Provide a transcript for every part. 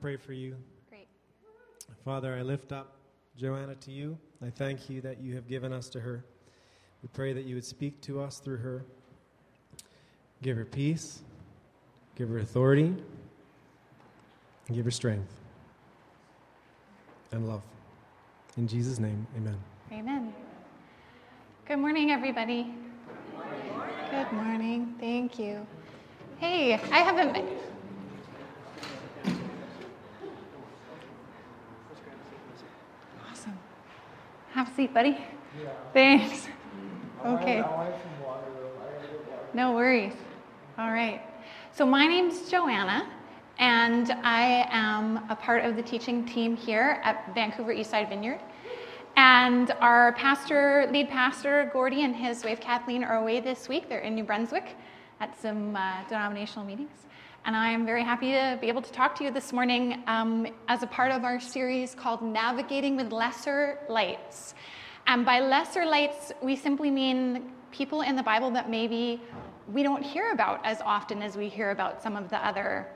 Pray for you. Great. Father, I lift up Joanna to you. I thank you that you have given us to her. We pray that you would speak to us through her. Give her peace, give her authority, and give her strength and love. In Jesus' name, amen. Amen. Good morning, everybody. Good morning. Thank you. Hey, I haven't. Awesome. Have a seat, buddy. Yeah. Thanks. Okay. No worries. All right. So, my name's Joanna, and I am a part of the teaching team here at Vancouver Eastside Vineyard. And our pastor, lead pastor, Gordy, and his wife Kathleen are away this week. They're in New Brunswick at some uh, denominational meetings. And I'm very happy to be able to talk to you this morning um, as a part of our series called Navigating with Lesser Lights. And by lesser lights, we simply mean people in the Bible that maybe we don't hear about as often as we hear about some of the other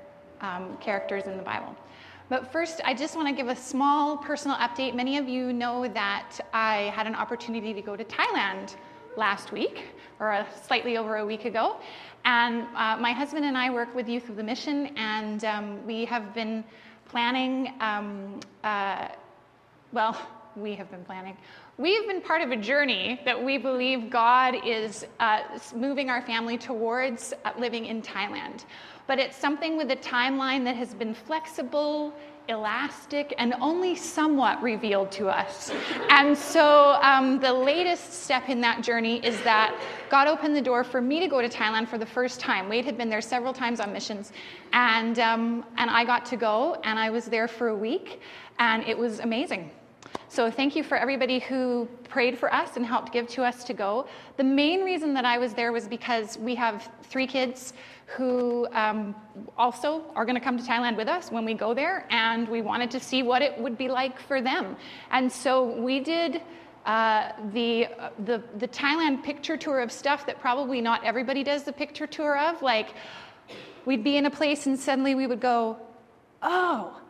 um, characters in the Bible. But first, I just want to give a small personal update. Many of you know that I had an opportunity to go to Thailand last week, or a, slightly over a week ago. And uh, my husband and I work with Youth with a Mission, and um, we have been planning, um, uh, well, we have been planning. We've been part of a journey that we believe God is uh, moving our family towards uh, living in Thailand. But it's something with a timeline that has been flexible, elastic, and only somewhat revealed to us. And so um, the latest step in that journey is that God opened the door for me to go to Thailand for the first time. Wade had been there several times on missions, and, um, and I got to go, and I was there for a week, and it was amazing. So thank you for everybody who prayed for us and helped give to us to go. The main reason that I was there was because we have three kids who um, also are going to come to Thailand with us when we go there, and we wanted to see what it would be like for them. And so we did. Uh, the, the, the Thailand picture tour of stuff that probably not everybody does the picture tour of. Like, we'd be in a place and suddenly we would go, Oh,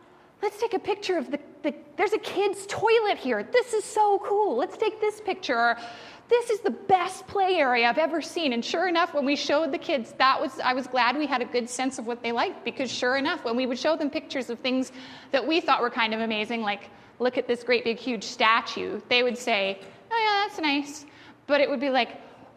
let's take a picture of the, the, there's a kid's toilet here. This is so cool. Let's take this picture. This is the best play area I've ever seen. And sure enough, when we showed the kids, that was I was glad we had a good sense of what they liked because sure enough, when we would show them pictures of things that we thought were kind of amazing, like look at this great big huge statue, they would say, "Oh yeah, that's nice," but it would be like,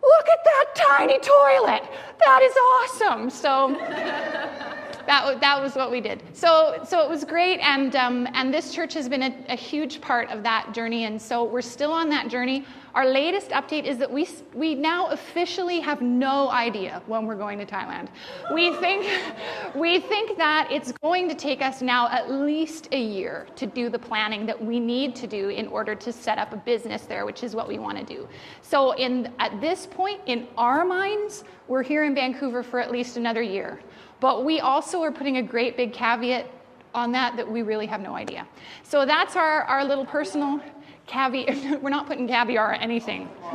"Look at that tiny toilet! That is awesome!" So. That, that was what we did. So, so it was great, and, um, and this church has been a, a, huge part of that journey, and so we're still on that journey. Our latest update is that we, we now officially have no idea when we're going to Thailand. We think, we think that it's going to take us now at least a year to do the planning that we need to do in order to set up a business there, which is what we want to do. So, in, at this point, in our minds, we're here in Vancouver for at least another year. But we also are putting a great big caveat on that that we really have no idea. So that's our, our little personal caviar. We're not putting caviar or anything.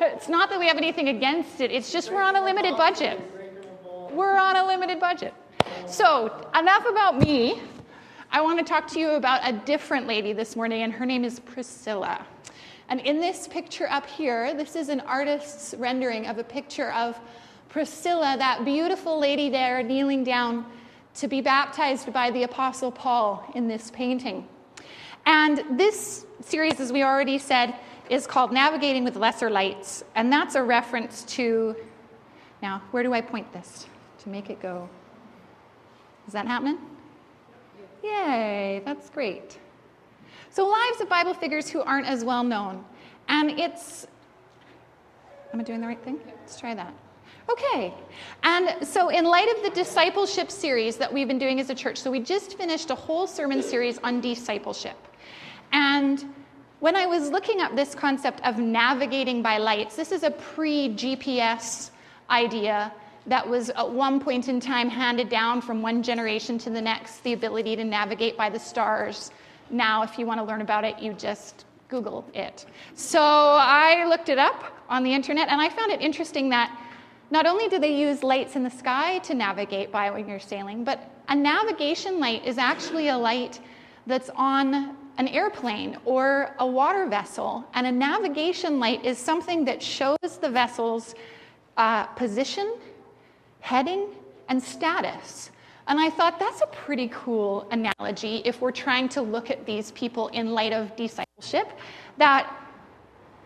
it's not that we have anything against it, it's just we're on a limited budget. We're on a limited budget. So, enough about me. I want to talk to you about a different lady this morning, and her name is Priscilla. And in this picture up here, this is an artist's rendering of a picture of Priscilla, that beautiful lady there kneeling down to be baptized by the Apostle Paul in this painting. And this series, as we already said, is called Navigating with Lesser Lights. And that's a reference to, now, where do I point this to make it go? Is that happening? Yay, that's great. So, lives of Bible figures who aren't as well known. And it's, am I doing the right thing? Let's try that. Okay. And so, in light of the discipleship series that we've been doing as a church, so we just finished a whole sermon series on discipleship. And when I was looking up this concept of navigating by lights, this is a pre GPS idea that was at one point in time handed down from one generation to the next the ability to navigate by the stars now, if you want to learn about it, you just Google it. So I looked it up on the internet and I found it interesting that not only do they use lights in the sky to navigate by when you're sailing, but a navigation light is actually a light that's on an airplane or a water vessel. And a navigation light is something that shows the vessel's uh, position, heading, and status. And I thought that's a pretty cool analogy if we're trying to look at these people in light of discipleship. That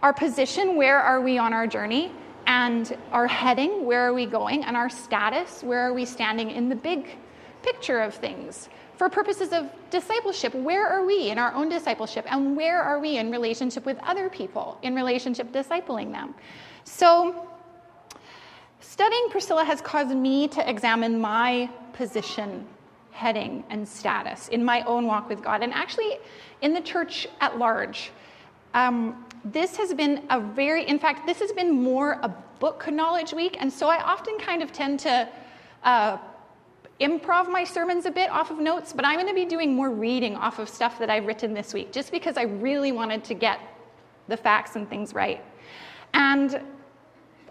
our position, where are we on our journey? And our heading, where are we going? And our status, where are we standing in the big picture of things? For purposes of discipleship, where are we in our own discipleship? And where are we in relationship with other people, in relationship discipling them? So, studying Priscilla has caused me to examine my position, heading, and status in my own walk with God, and actually in the church at large. Um, this has been a very, in fact, this has been more a book knowledge week, and so I often kind of tend to uh, improv my sermons a bit off of notes, but I'm going to be doing more reading off of stuff that I've written this week, just because I really wanted to get the facts and things right. And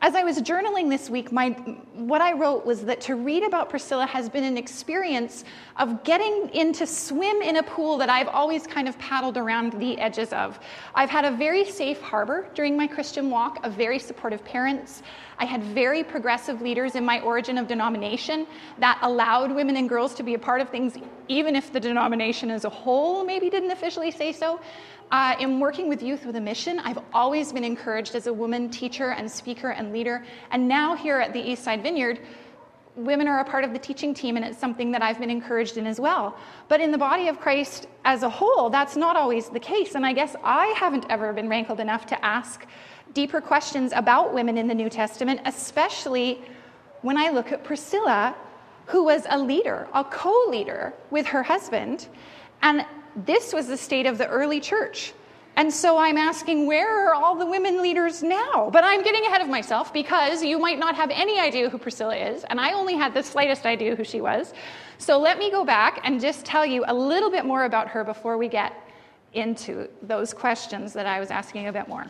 as I was journaling this week, my, what I wrote was that to read about Priscilla has been an experience of getting in to swim in a pool that I've always kind of paddled around the edges of. I've had a very safe harbor during my Christian walk, of very supportive parents. I had very progressive leaders in my origin of denomination that allowed women and girls to be a part of things, even if the denomination as a whole maybe didn't officially say so. Uh, in working with youth with a mission, I've always been encouraged as a woman teacher and speaker and leader. And now here at the Eastside Vineyard, women are a part of the teaching team, and it's something that I've been encouraged in as well. But in the body of Christ as a whole, that's not always the case. And I guess I haven't ever been rankled enough to ask deeper questions about women in the New Testament, especially when I look at Priscilla, who was a leader, a co leader with her husband. And this was the state of the early church. And so I'm asking, where are all the women leaders now? But I'm getting ahead of myself because you might not have any idea who Priscilla is, and I only had the slightest idea who she was. So let me go back and just tell you a little bit more about her before we get into those questions that I was asking a bit more.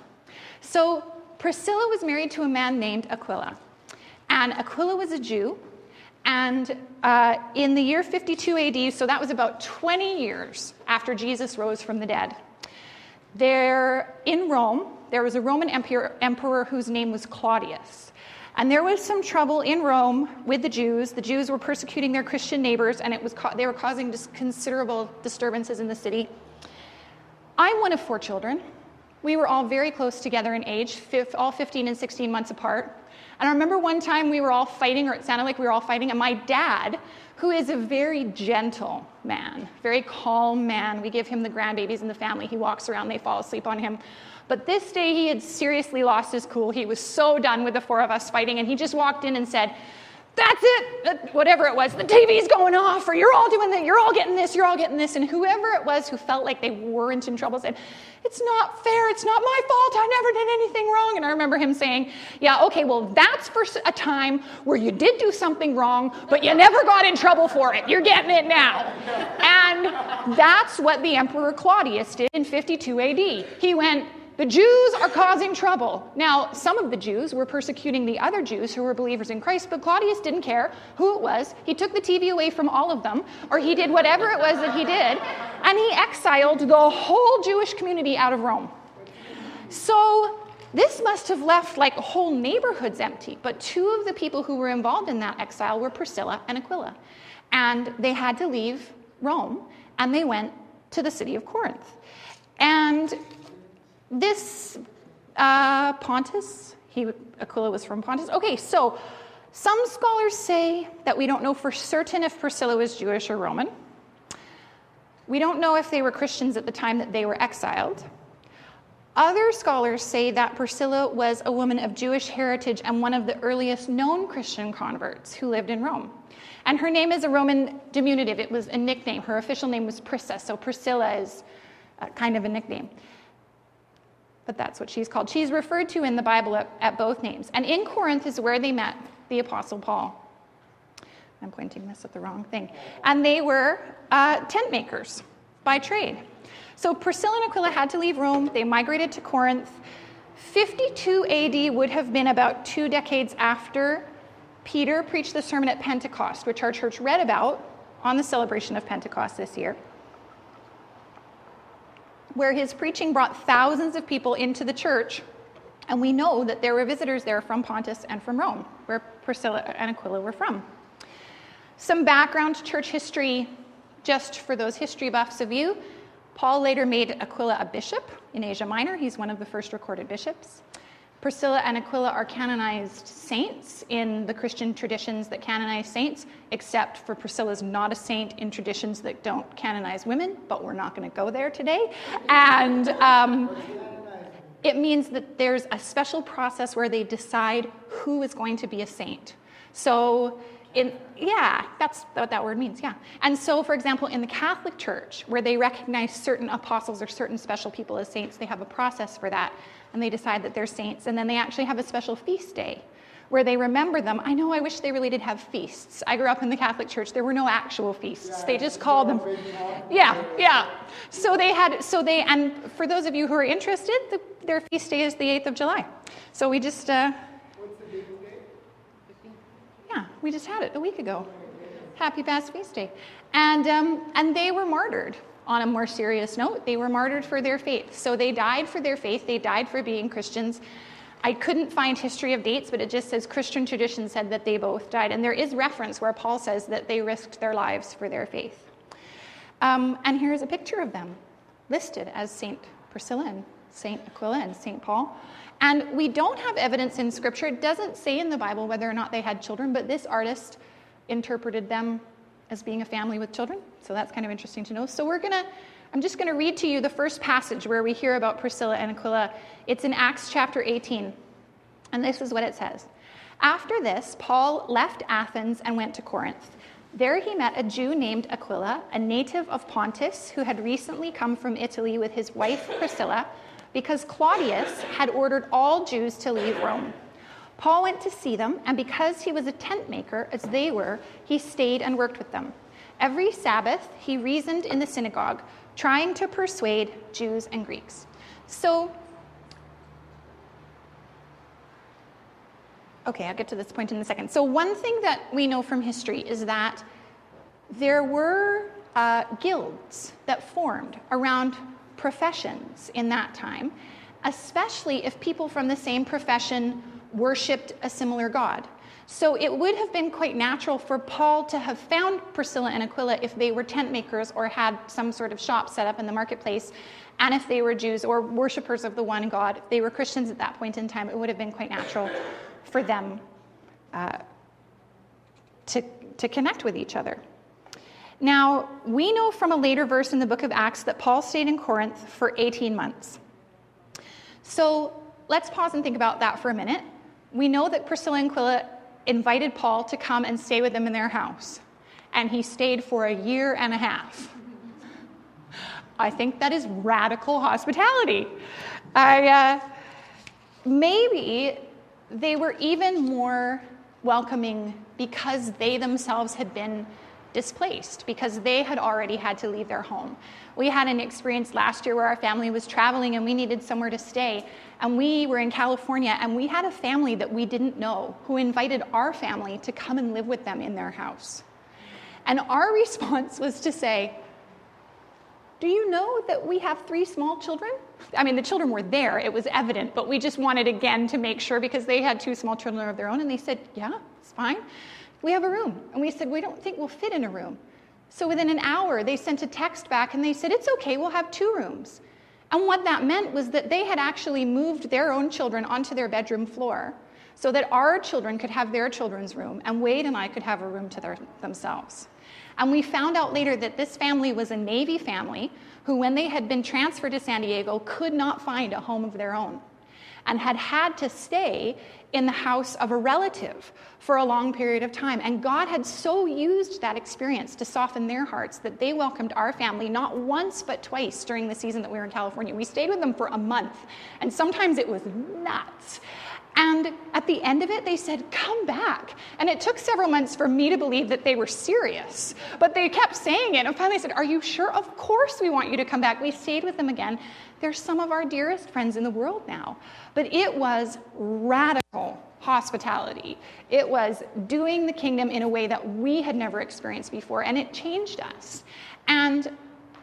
So Priscilla was married to a man named Aquila, and Aquila was a Jew, and uh, in the year 52 AD, so that was about 20 years after Jesus rose from the dead, there in Rome, there was a Roman emperor, emperor whose name was Claudius. And there was some trouble in Rome with the Jews. The Jews were persecuting their Christian neighbors, and it was they were causing considerable disturbances in the city. I'm one of four children. We were all very close together in age, all 15 and 16 months apart. And I remember one time we were all fighting, or it sounded like we were all fighting, and my dad, who is a very gentle man, very calm man, we give him the grandbabies in the family. He walks around, they fall asleep on him. But this day he had seriously lost his cool. He was so done with the four of us fighting, and he just walked in and said, that's it, whatever it was, the TV's going off, or you're all doing that, you're all getting this, you're all getting this. And whoever it was who felt like they weren't in trouble said, It's not fair, it's not my fault, I never did anything wrong. And I remember him saying, Yeah, okay, well, that's for a time where you did do something wrong, but you never got in trouble for it. You're getting it now. And that's what the Emperor Claudius did in 52 AD. He went, the Jews are causing trouble. Now, some of the Jews were persecuting the other Jews who were believers in Christ, but Claudius didn't care who it was. He took the TV away from all of them, or he did whatever it was that he did, and he exiled the whole Jewish community out of Rome. So, this must have left like whole neighborhoods empty, but two of the people who were involved in that exile were Priscilla and Aquila. And they had to leave Rome, and they went to the city of Corinth. And this uh, Pontus, he, Aquila was from Pontus. Okay, so some scholars say that we don't know for certain if Priscilla was Jewish or Roman. We don't know if they were Christians at the time that they were exiled. Other scholars say that Priscilla was a woman of Jewish heritage and one of the earliest known Christian converts who lived in Rome. And her name is a Roman diminutive, it was a nickname. Her official name was Prisca, so Priscilla is uh, kind of a nickname but that's what she's called. She's referred to in the Bible at, at both names. And in Corinth is where they met the Apostle Paul. I'm pointing this at the wrong thing. And they were uh, tent makers by trade. So Priscilla and Aquila had to leave Rome. They migrated to Corinth. 52 AD would have been about two decades after Peter preached the sermon at Pentecost, which our church read about on the celebration of Pentecost this year, where his preaching brought thousands of people into the church. And we know that there were visitors there from Pontus and from Rome, where Priscilla and Aquila were from. Some background church history, just for those history buffs of you. Paul later made Aquila a bishop in Asia Minor. He's one of the first recorded bishops. Priscilla and Aquila are canonized saints in the Christian traditions that canonize saints, except for Priscilla's not a saint in traditions that don't canonize women, but we're not going to go there today. And um, it means that there's a special process where they decide who is going to be a saint. So, in, yeah, that's what that word means, yeah. And so, for example, in the Catholic Church, where they recognize certain apostles or certain special people as saints, they have a process for that and they decide that they're saints. And then they actually have a special feast day where they remember them. I know I wish they really did have feasts. I grew up in the Catholic Church. There were no actual feasts. They just called them. Yeah, yeah. So they had, so they, and for those of you who are interested, the, their feast day is the 8th of July. So we just, uh, yeah, we just had it a week ago. Happy Past Feast Day. And, um, and they were martyred on a more serious note, they were martyred for their faith. So they died for their faith, they died for being Christians. I couldn't find history of dates, but it just says Christian tradition said that they both died. And there is reference where Paul says that they risked their lives for their faith. Um, and here's a picture of them listed as Saint Priscilla and Saint Aquila and Saint Paul. And we don't have evidence in Scripture. It doesn't say in the Bible whether or not they had children, but this artist interpreted them as being a family with children. So that's kind of interesting to know. So we're going to, I'm just going to read to you the first passage where we hear about Priscilla and Aquila. It's in Acts chapter 18. And this is what it says After this, Paul left Athens and went to Corinth. There he met a Jew named Aquila, a native of Pontus, who had recently come from Italy with his wife Priscilla, because Claudius had ordered all Jews to leave Rome. Paul went to see them, and because he was a tent maker, as they were, he stayed and worked with them. Every Sabbath, he reasoned in the synagogue, trying to persuade Jews and Greeks. So, okay, I'll get to this point in a second. So, one thing that we know from history is that there were uh, guilds that formed around professions in that time, especially if people from the same profession worshiped a similar God. So it would have been quite natural for Paul to have found Priscilla and Aquila if they were tent makers or had some sort of shop set up in the marketplace, and if they were Jews or worshippers of the one God. If they were Christians at that point in time, it would have been quite natural for them uh, to, to connect with each other. Now, we know from a later verse in the book of Acts that Paul stayed in Corinth for 18 months. So let's pause and think about that for a minute we know that Priscilla and Aquila invited Paul to come and stay with them in their house, and he stayed for a year and a half. I think that is radical hospitality. I, uh, maybe they were even more welcoming because they themselves had been displaced, because they had already had to leave their home. We had an experience last year where our family was traveling and we needed somewhere to stay. And we were in California, and we had a family that we didn't know who invited our family to come and live with them in their house. And our response was to say, Do you know that we have three small children? I mean, the children were there, it was evident, but we just wanted again to make sure because they had two small children of their own, and they said, Yeah, it's fine. We have a room. And we said, We don't think we'll fit in a room. So within an hour, they sent a text back and they said, It's okay, we'll have two rooms. And what that meant was that they had actually moved their own children onto their bedroom floor so that our children could have their children's room and Wade and I could have a room to their, themselves. And we found out later that this family was a Navy family who, when they had been transferred to San Diego, could not find a home of their own and had had to stay in the house of a relative for a long period of time. And God had so used that experience to soften their hearts that they welcomed our family not once but twice during the season that we were in California. We stayed with them for a month, and sometimes it was nuts. And at the end of it, they said, Come back. And it took several months for me to believe that they were serious. But they kept saying it. And finally I said, Are you sure? Of course we want you to come back. We stayed with them again. They're some of our dearest friends in the world now. But it was radical hospitality. It was doing the kingdom in a way that we had never experienced before, and it changed us. And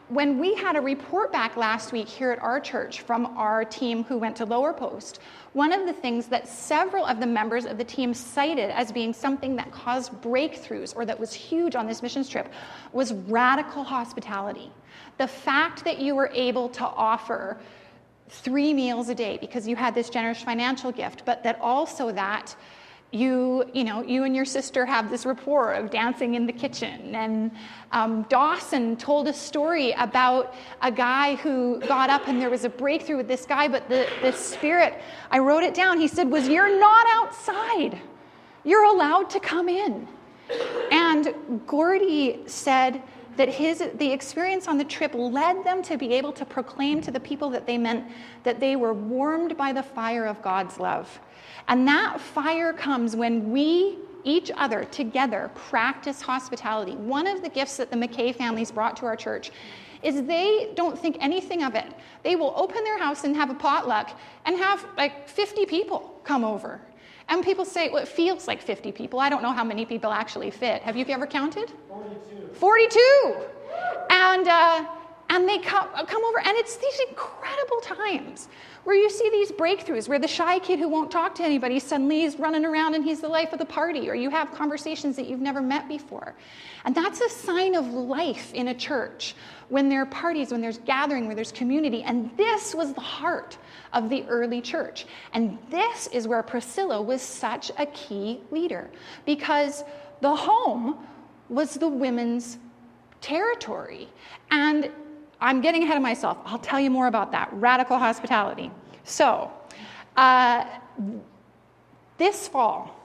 when we had a report back last week here at our church from our team who went to Lower Post, one of the things that several of the members of the team cited as being something that caused breakthroughs or that was huge on this missions trip was radical hospitality. The fact that you were able to offer three meals a day because you had this generous financial gift, but that also that you, you know, you and your sister have this rapport of dancing in the kitchen. And um, Dawson told a story about a guy who got up and there was a breakthrough with this guy, but the, the spirit, I wrote it down, he said, was you're not outside. You're allowed to come in. And Gordy said that his, the experience on the trip led them to be able to proclaim to the people that they meant that they were warmed by the fire of God's love and that fire comes when we, each other, together practice hospitality. One of the gifts that the McKay families brought to our church is they don't think anything of it. They will open their house and have a potluck and have like 50 people come over. And people say, well, it feels like 50 people. I don't know how many people actually fit. Have you ever counted? 42. 42! And, uh, and they come, come over, and it's these incredible times where you see these breakthroughs where the shy kid who won't talk to anybody suddenly is running around and he's the life of the party, or you have conversations that you've never met before. And that's a sign of life in a church when there are parties, when there's gathering, where there's community. And this was the heart of the early church. And this is where Priscilla was such a key leader because the home was the women's territory. And I'm getting ahead of myself. I'll tell you more about that. Radical hospitality. So, uh, this fall,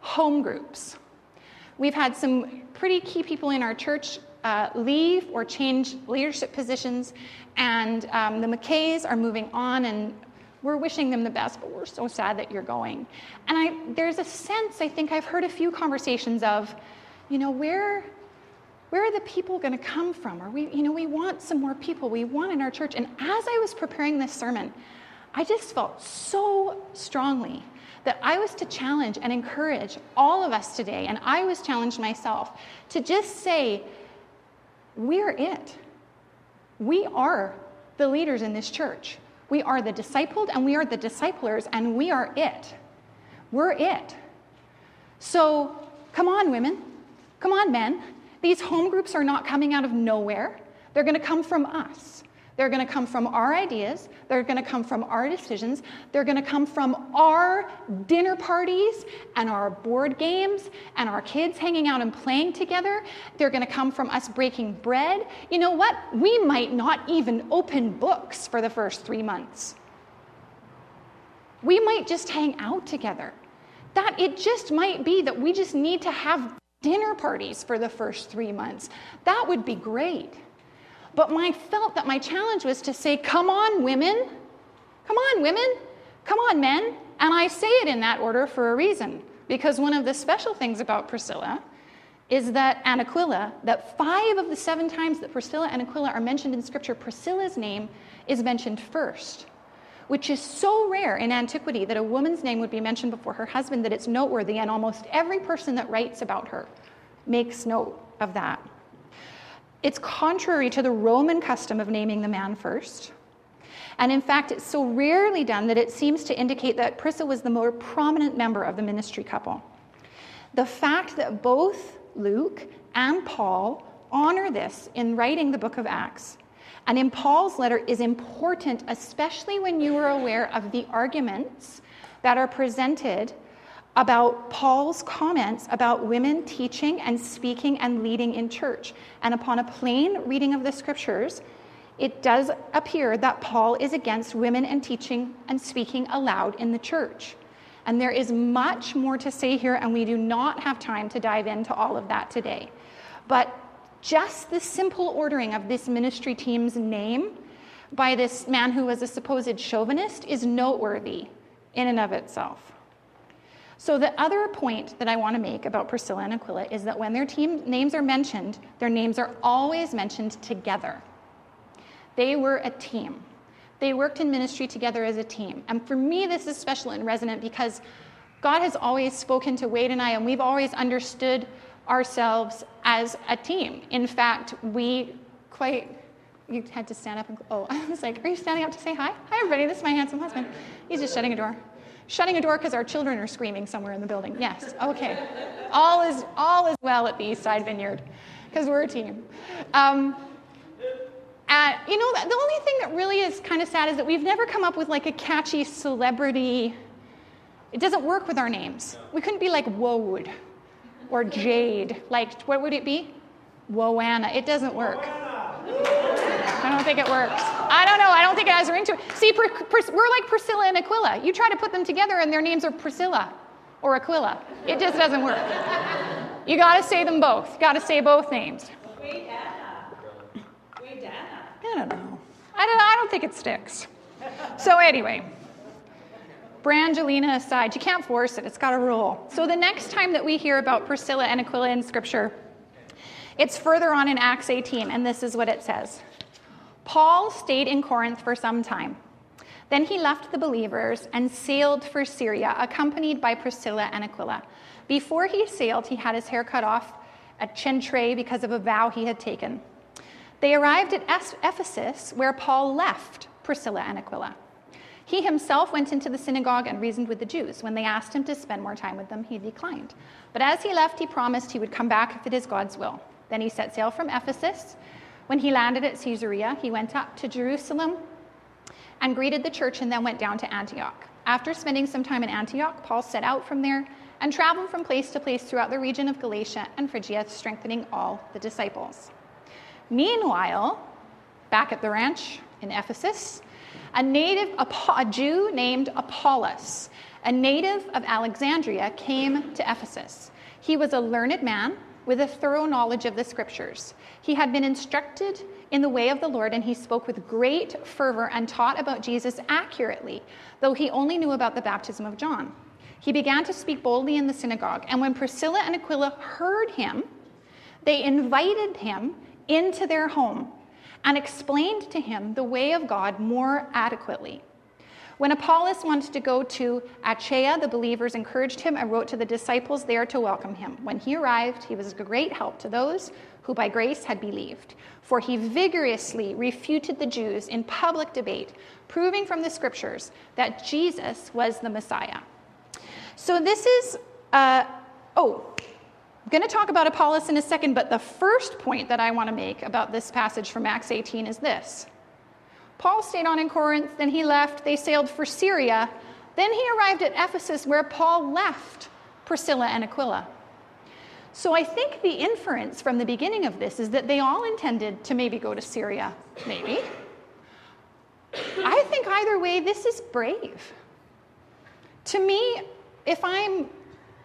home groups. We've had some pretty key people in our church uh, leave or change leadership positions, and um, the McKays are moving on, and we're wishing them the best, but we're so sad that you're going. And I, there's a sense, I think I've heard a few conversations of, you know, where where are the people going to come from? Or we, you know, we want some more people. We want in our church. And as I was preparing this sermon, I just felt so strongly that I was to challenge and encourage all of us today, and I was challenged myself to just say, We're it. We are the leaders in this church. We are the discipled and we are the disciplers, and we are it. We're it. So come on, women. Come on, men. These home groups are not coming out of nowhere. They're going to come from us. They're going to come from our ideas. They're going to come from our decisions. They're going to come from our dinner parties and our board games and our kids hanging out and playing together. They're going to come from us breaking bread. You know what? We might not even open books for the first three months. We might just hang out together. That it just might be that we just need to have dinner parties for the first three months. That would be great. But I felt that my challenge was to say, come on, women. Come on, women. Come on, men. And I say it in that order for a reason. Because one of the special things about Priscilla is that and Aquila, that five of the seven times that Priscilla and Aquila are mentioned in Scripture, Priscilla's name is mentioned first which is so rare in antiquity that a woman's name would be mentioned before her husband that it's noteworthy, and almost every person that writes about her makes note of that. It's contrary to the Roman custom of naming the man first. And in fact, it's so rarely done that it seems to indicate that Priscilla was the more prominent member of the ministry couple. The fact that both Luke and Paul honor this in writing the book of Acts and in Paul's letter is important, especially when you are aware of the arguments that are presented about Paul's comments about women teaching and speaking and leading in church. And upon a plain reading of the scriptures, it does appear that Paul is against women and teaching and speaking aloud in the church. And there is much more to say here, and we do not have time to dive into all of that today. But just the simple ordering of this ministry team's name by this man who was a supposed chauvinist is noteworthy in and of itself. So, the other point that I want to make about Priscilla and Aquila is that when their team names are mentioned, their names are always mentioned together. They were a team. They worked in ministry together as a team. And for me, this is special and resonant because God has always spoken to Wade and I, and we've always understood ourselves as a team. In fact, we quite, you had to stand up and, oh, I was like, are you standing up to say hi? Hi, everybody, this is my handsome husband. He's just shutting a door. Shutting a door because our children are screaming somewhere in the building. Yes, okay. all, is, all is well at the East Side Vineyard because we're a team. Um, and, you know, the only thing that really is kind of sad is that we've never come up with like a catchy celebrity. It doesn't work with our names. We couldn't be like Woad or Jade. Like, what would it be? Woanna. It doesn't work. I don't think it works. I don't know. I don't think it has a ring to it. See, we're like Priscilla and Aquila. You try to put them together and their names are Priscilla or Aquila. It just doesn't work. You got to say them both. You got to say both names. Wait, Anna. Wait, Anna. I don't know. I don't, I don't think it sticks. So, anyway, Brangelina aside, you can't force it, it's got a rule. So, the next time that we hear about Priscilla and Aquila in Scripture, it's further on in Acts 18, and this is what it says Paul stayed in Corinth for some time. Then he left the believers and sailed for Syria, accompanied by Priscilla and Aquila. Before he sailed, he had his hair cut off at Cenchreae because of a vow he had taken. They arrived at Ephesus, where Paul left Priscilla and Aquila. He himself went into the synagogue and reasoned with the Jews. When they asked him to spend more time with them, he declined. But as he left, he promised he would come back if it is God's will. Then he set sail from Ephesus. When he landed at Caesarea, he went up to Jerusalem and greeted the church and then went down to Antioch. After spending some time in Antioch, Paul set out from there and traveled from place to place throughout the region of Galatia and Phrygia, strengthening all the disciples. Meanwhile, back at the ranch in Ephesus, a native, a Jew named Apollos, a native of Alexandria, came to Ephesus. He was a learned man with a thorough knowledge of the scriptures. He had been instructed in the way of the Lord, and he spoke with great fervor and taught about Jesus accurately, though he only knew about the baptism of John. He began to speak boldly in the synagogue, and when Priscilla and Aquila heard him, they invited him into their home and explained to him the way of God more adequately. When Apollos wanted to go to Achaia, the believers encouraged him and wrote to the disciples there to welcome him. When he arrived, he was a great help to those who by grace had believed, for he vigorously refuted the Jews in public debate, proving from the scriptures that Jesus was the Messiah. So this is, uh, oh, I'm going to talk about Apollos in a second, but the first point that I want to make about this passage from Acts 18 is this. Paul stayed on in Corinth, then he left. They sailed for Syria. Then he arrived at Ephesus, where Paul left Priscilla and Aquila. So I think the inference from the beginning of this is that they all intended to maybe go to Syria, maybe. I think either way, this is brave. To me, if I'm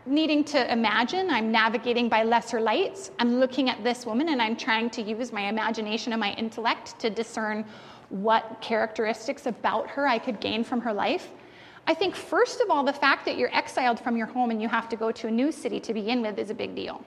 needing to imagine. I'm navigating by lesser lights. I'm looking at this woman and I'm trying to use my imagination and my intellect to discern what characteristics about her I could gain from her life. I think, first of all, the fact that you're exiled from your home and you have to go to a new city to begin with is a big deal.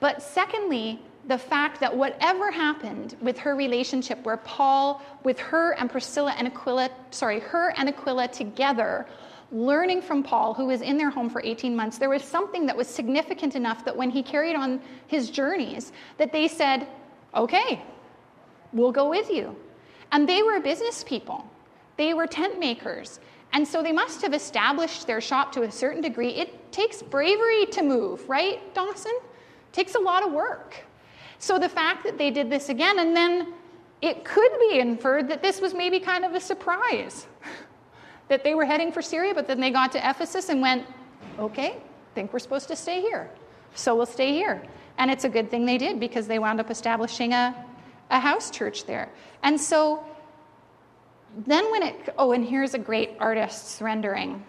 But secondly, the fact that whatever happened with her relationship, where Paul, with her and Priscilla and Aquila, sorry, her and Aquila together learning from Paul, who was in their home for 18 months, there was something that was significant enough that when he carried on his journeys, that they said, okay, we'll go with you. And they were business people. They were tent makers. And so they must have established their shop to a certain degree. It takes bravery to move, right, Dawson? It takes a lot of work. So the fact that they did this again, and then it could be inferred that this was maybe kind of a surprise that they were heading for Syria, but then they got to Ephesus and went, okay, think we're supposed to stay here. So we'll stay here. And it's a good thing they did because they wound up establishing a, a house church there. And so then when it, oh, and here's a great artist's rendering.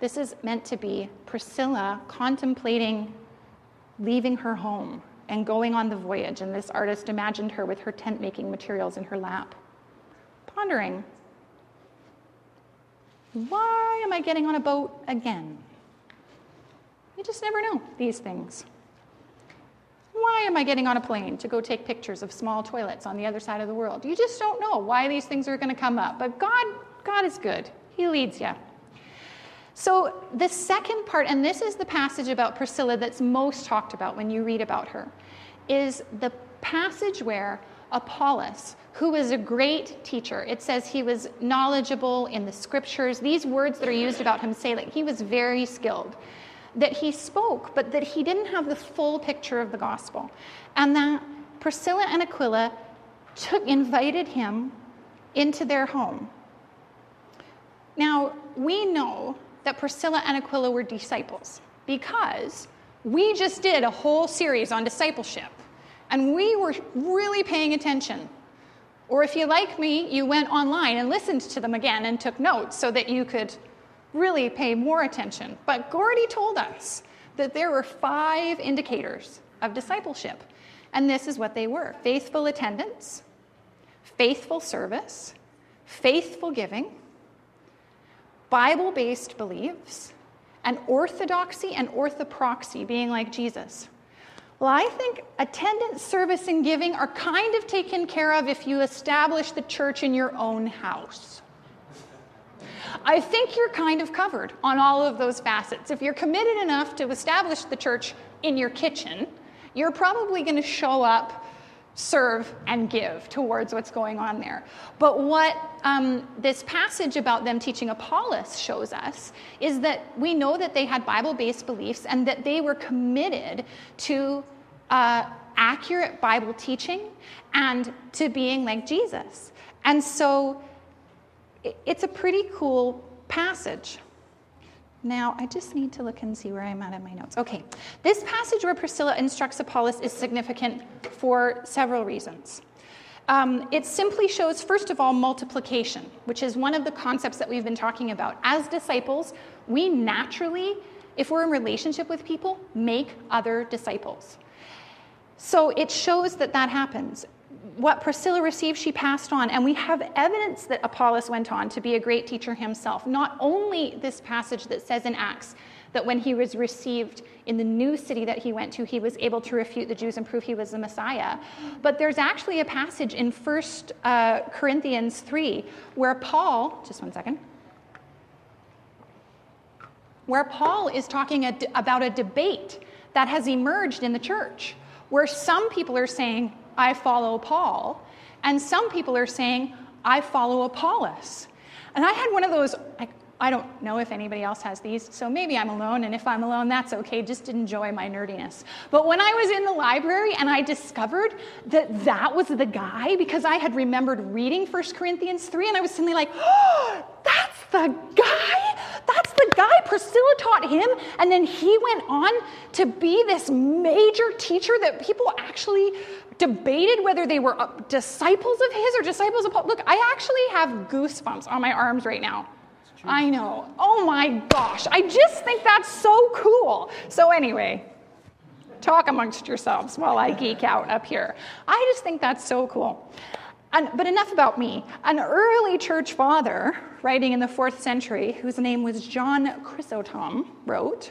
This is meant to be Priscilla contemplating leaving her home and going on the voyage. And this artist imagined her with her tent making materials in her lap, pondering Why am I getting on a boat again? You just never know these things. Why am I getting on a plane to go take pictures of small toilets on the other side of the world? You just don't know why these things are going to come up. But God, God is good. He leads you. So, the second part, and this is the passage about Priscilla that's most talked about when you read about her, is the passage where Apollos, who was a great teacher, it says he was knowledgeable in the scriptures. These words that are used about him say that he was very skilled that he spoke, but that he didn't have the full picture of the gospel. And that Priscilla and Aquila took, invited him into their home. Now, we know that Priscilla and Aquila were disciples because we just did a whole series on discipleship and we were really paying attention. Or if you like me, you went online and listened to them again and took notes so that you could really pay more attention. But Gordy told us that there were five indicators of discipleship, and this is what they were faithful attendance, faithful service, faithful giving, Bible based beliefs, and orthodoxy and orthopraxy, being like Jesus. Well, I think attendance, service, and giving are kind of taken care of if you establish the church in your own house. I think you're kind of covered on all of those facets. If you're committed enough to establish the church in your kitchen, you're probably going to show up, serve, and give towards what's going on there. But what um, this passage about them teaching Apollos shows us is that we know that they had Bible based beliefs and that they were committed to uh, accurate Bible teaching and to being like Jesus. And so it's a pretty cool passage. Now, I just need to look and see where I'm at in my notes. Okay, this passage where Priscilla instructs Apollos is significant for several reasons. Um, it simply shows, first of all, multiplication, which is one of the concepts that we've been talking about. As disciples, we naturally, if we're in relationship with people, make other disciples. So it shows that that happens what Priscilla received, she passed on. And we have evidence that Apollos went on to be a great teacher himself. Not only this passage that says in Acts that when he was received in the new city that he went to, he was able to refute the Jews and prove he was the Messiah, but there's actually a passage in 1 uh, Corinthians 3 where Paul, just one second, where Paul is talking about a debate that has emerged in the church where some people are saying, I follow Paul. And some people are saying, I follow Apollos. And I had one of those, I, I don't know if anybody else has these, so maybe I'm alone, and if I'm alone, that's okay. Just enjoy my nerdiness. But when I was in the library and I discovered that that was the guy, because I had remembered reading 1 Corinthians 3, and I was suddenly like, oh, that's the guy? That's the guy. Priscilla taught him, and then he went on to be this major teacher that people actually debated whether they were uh, disciples of his or disciples of Paul. Look, I actually have goosebumps on my arms right now. I know. Oh my gosh. I just think that's so cool. So, anyway, talk amongst yourselves while I geek out up here. I just think that's so cool. And, but enough about me. An early church father, writing in the fourth century, whose name was John Chrysostom, wrote,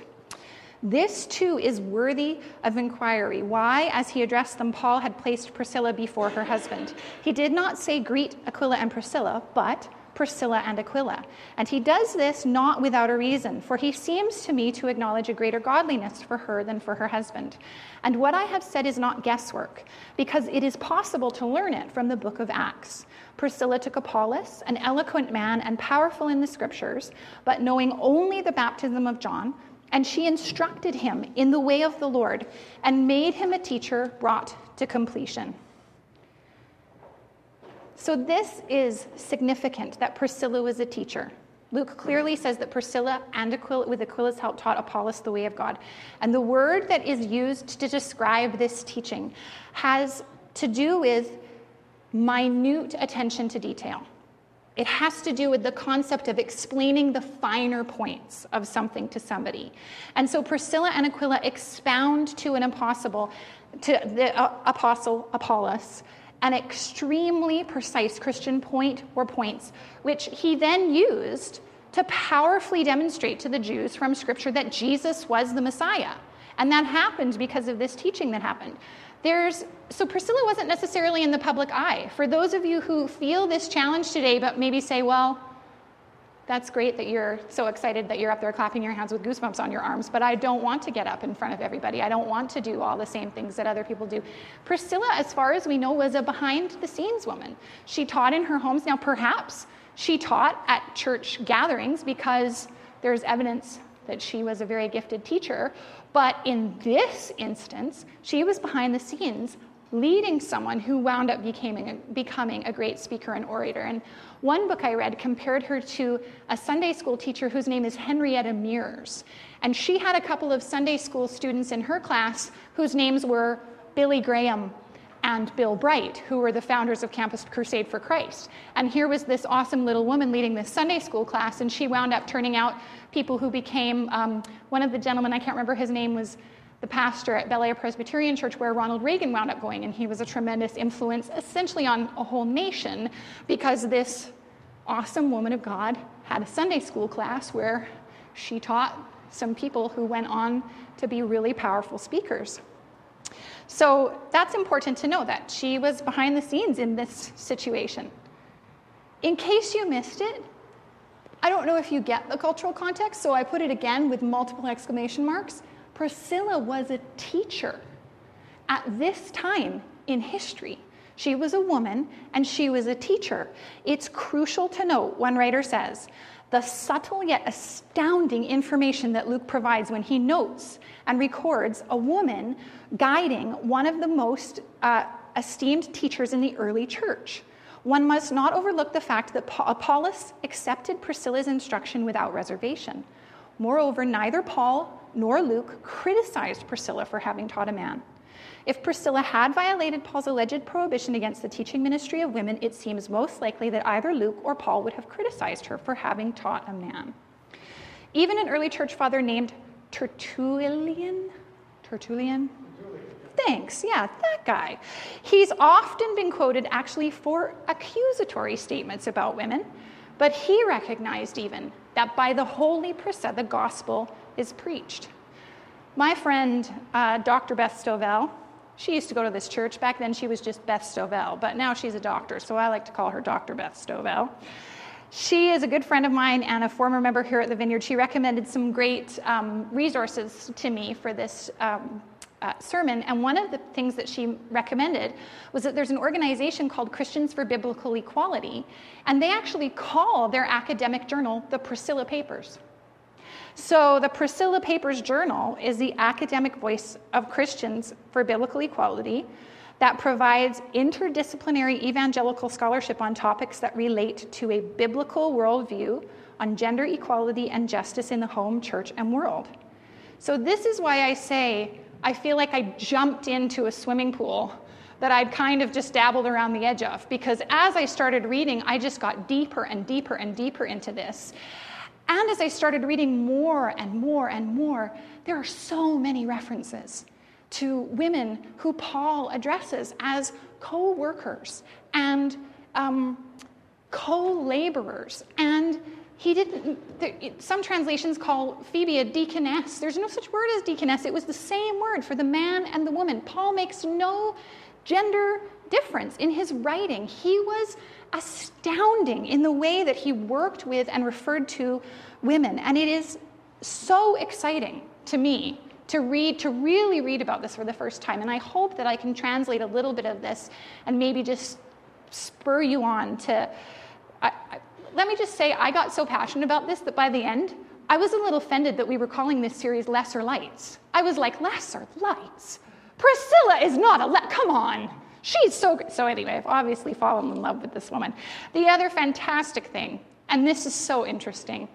this too is worthy of inquiry. Why, as he addressed them, Paul had placed Priscilla before her husband. He did not say, Greet Aquila and Priscilla, but Priscilla and Aquila. And he does this not without a reason, for he seems to me to acknowledge a greater godliness for her than for her husband. And what I have said is not guesswork, because it is possible to learn it from the book of Acts. Priscilla took Apollos, an eloquent man and powerful in the scriptures, but knowing only the baptism of John, and she instructed him in the way of the Lord and made him a teacher brought to completion. So, this is significant that Priscilla was a teacher. Luke clearly says that Priscilla and Aquila, with Aquila's help, taught Apollos the way of God. And the word that is used to describe this teaching has to do with minute attention to detail. It has to do with the concept of explaining the finer points of something to somebody. And so Priscilla and Aquila expound to an apostle, to the uh, apostle Apollos, an extremely precise Christian point or points, which he then used to powerfully demonstrate to the Jews from Scripture that Jesus was the Messiah. And that happened because of this teaching that happened. There's, so Priscilla wasn't necessarily in the public eye. For those of you who feel this challenge today, but maybe say, well, that's great that you're so excited that you're up there clapping your hands with goosebumps on your arms, but I don't want to get up in front of everybody. I don't want to do all the same things that other people do. Priscilla, as far as we know, was a behind the scenes woman. She taught in her homes. Now, perhaps she taught at church gatherings because there's evidence that she was a very gifted teacher. But in this instance, she was behind the scenes leading someone who wound up becoming a, becoming a great speaker and orator. And one book I read compared her to a Sunday school teacher whose name is Henrietta Mears. And she had a couple of Sunday school students in her class whose names were Billy Graham and Bill Bright, who were the founders of Campus Crusade for Christ. And here was this awesome little woman leading this Sunday school class, and she wound up turning out people who became um, one of the gentlemen, I can't remember his name, was the pastor at Bel Air Presbyterian Church where Ronald Reagan wound up going, and he was a tremendous influence essentially on a whole nation because this awesome woman of God had a Sunday school class where she taught some people who went on to be really powerful speakers. So that's important to know that she was behind the scenes in this situation. In case you missed it, I don't know if you get the cultural context, so I put it again with multiple exclamation marks. Priscilla was a teacher at this time in history. She was a woman and she was a teacher. It's crucial to note, one writer says, the subtle yet astounding information that Luke provides when he notes and records a woman guiding one of the most uh, esteemed teachers in the early church. One must not overlook the fact that Apollos accepted Priscilla's instruction without reservation. Moreover, neither Paul nor Luke criticized Priscilla for having taught a man. If Priscilla had violated Paul's alleged prohibition against the teaching ministry of women, it seems most likely that either Luke or Paul would have criticized her for having taught a man. Even an early church father named Tertullian, Tertullian, Thanks, yeah, that guy. He's often been quoted actually for accusatory statements about women, but he recognized even that by the Holy Priscilla, the gospel is preached. My friend, uh, Dr. Beth Stovell, she used to go to this church. Back then, she was just Beth Stovell, but now she's a doctor, so I like to call her Dr. Beth Stovell. She is a good friend of mine and a former member here at the Vineyard. She recommended some great um, resources to me for this um, uh, sermon. And one of the things that she recommended was that there's an organization called Christians for Biblical Equality, and they actually call their academic journal the Priscilla Papers. So, the Priscilla Papers Journal is the academic voice of Christians for biblical equality that provides interdisciplinary evangelical scholarship on topics that relate to a biblical worldview on gender equality and justice in the home, church, and world. So, this is why I say I feel like I jumped into a swimming pool that I'd kind of just dabbled around the edge of because as I started reading, I just got deeper and deeper and deeper into this. And as I started reading more and more and more, there are so many references to women who Paul addresses as co workers and um, co laborers. And he didn't, some translations call Phoebe a deaconess. There's no such word as deaconess. It was the same word for the man and the woman. Paul makes no gender difference in his writing. He was astounding in the way that he worked with and referred to women. And it is so exciting to me to read, to really read about this for the first time. And I hope that I can translate a little bit of this and maybe just spur you on to. I, I, let me just say, I got so passionate about this that by the end, I was a little offended that we were calling this series Lesser Lights. I was like, Lesser Lights? Priscilla is not a, le- come on. She's so good. So, anyway, I've obviously fallen in love with this woman. The other fantastic thing, and this is so interesting,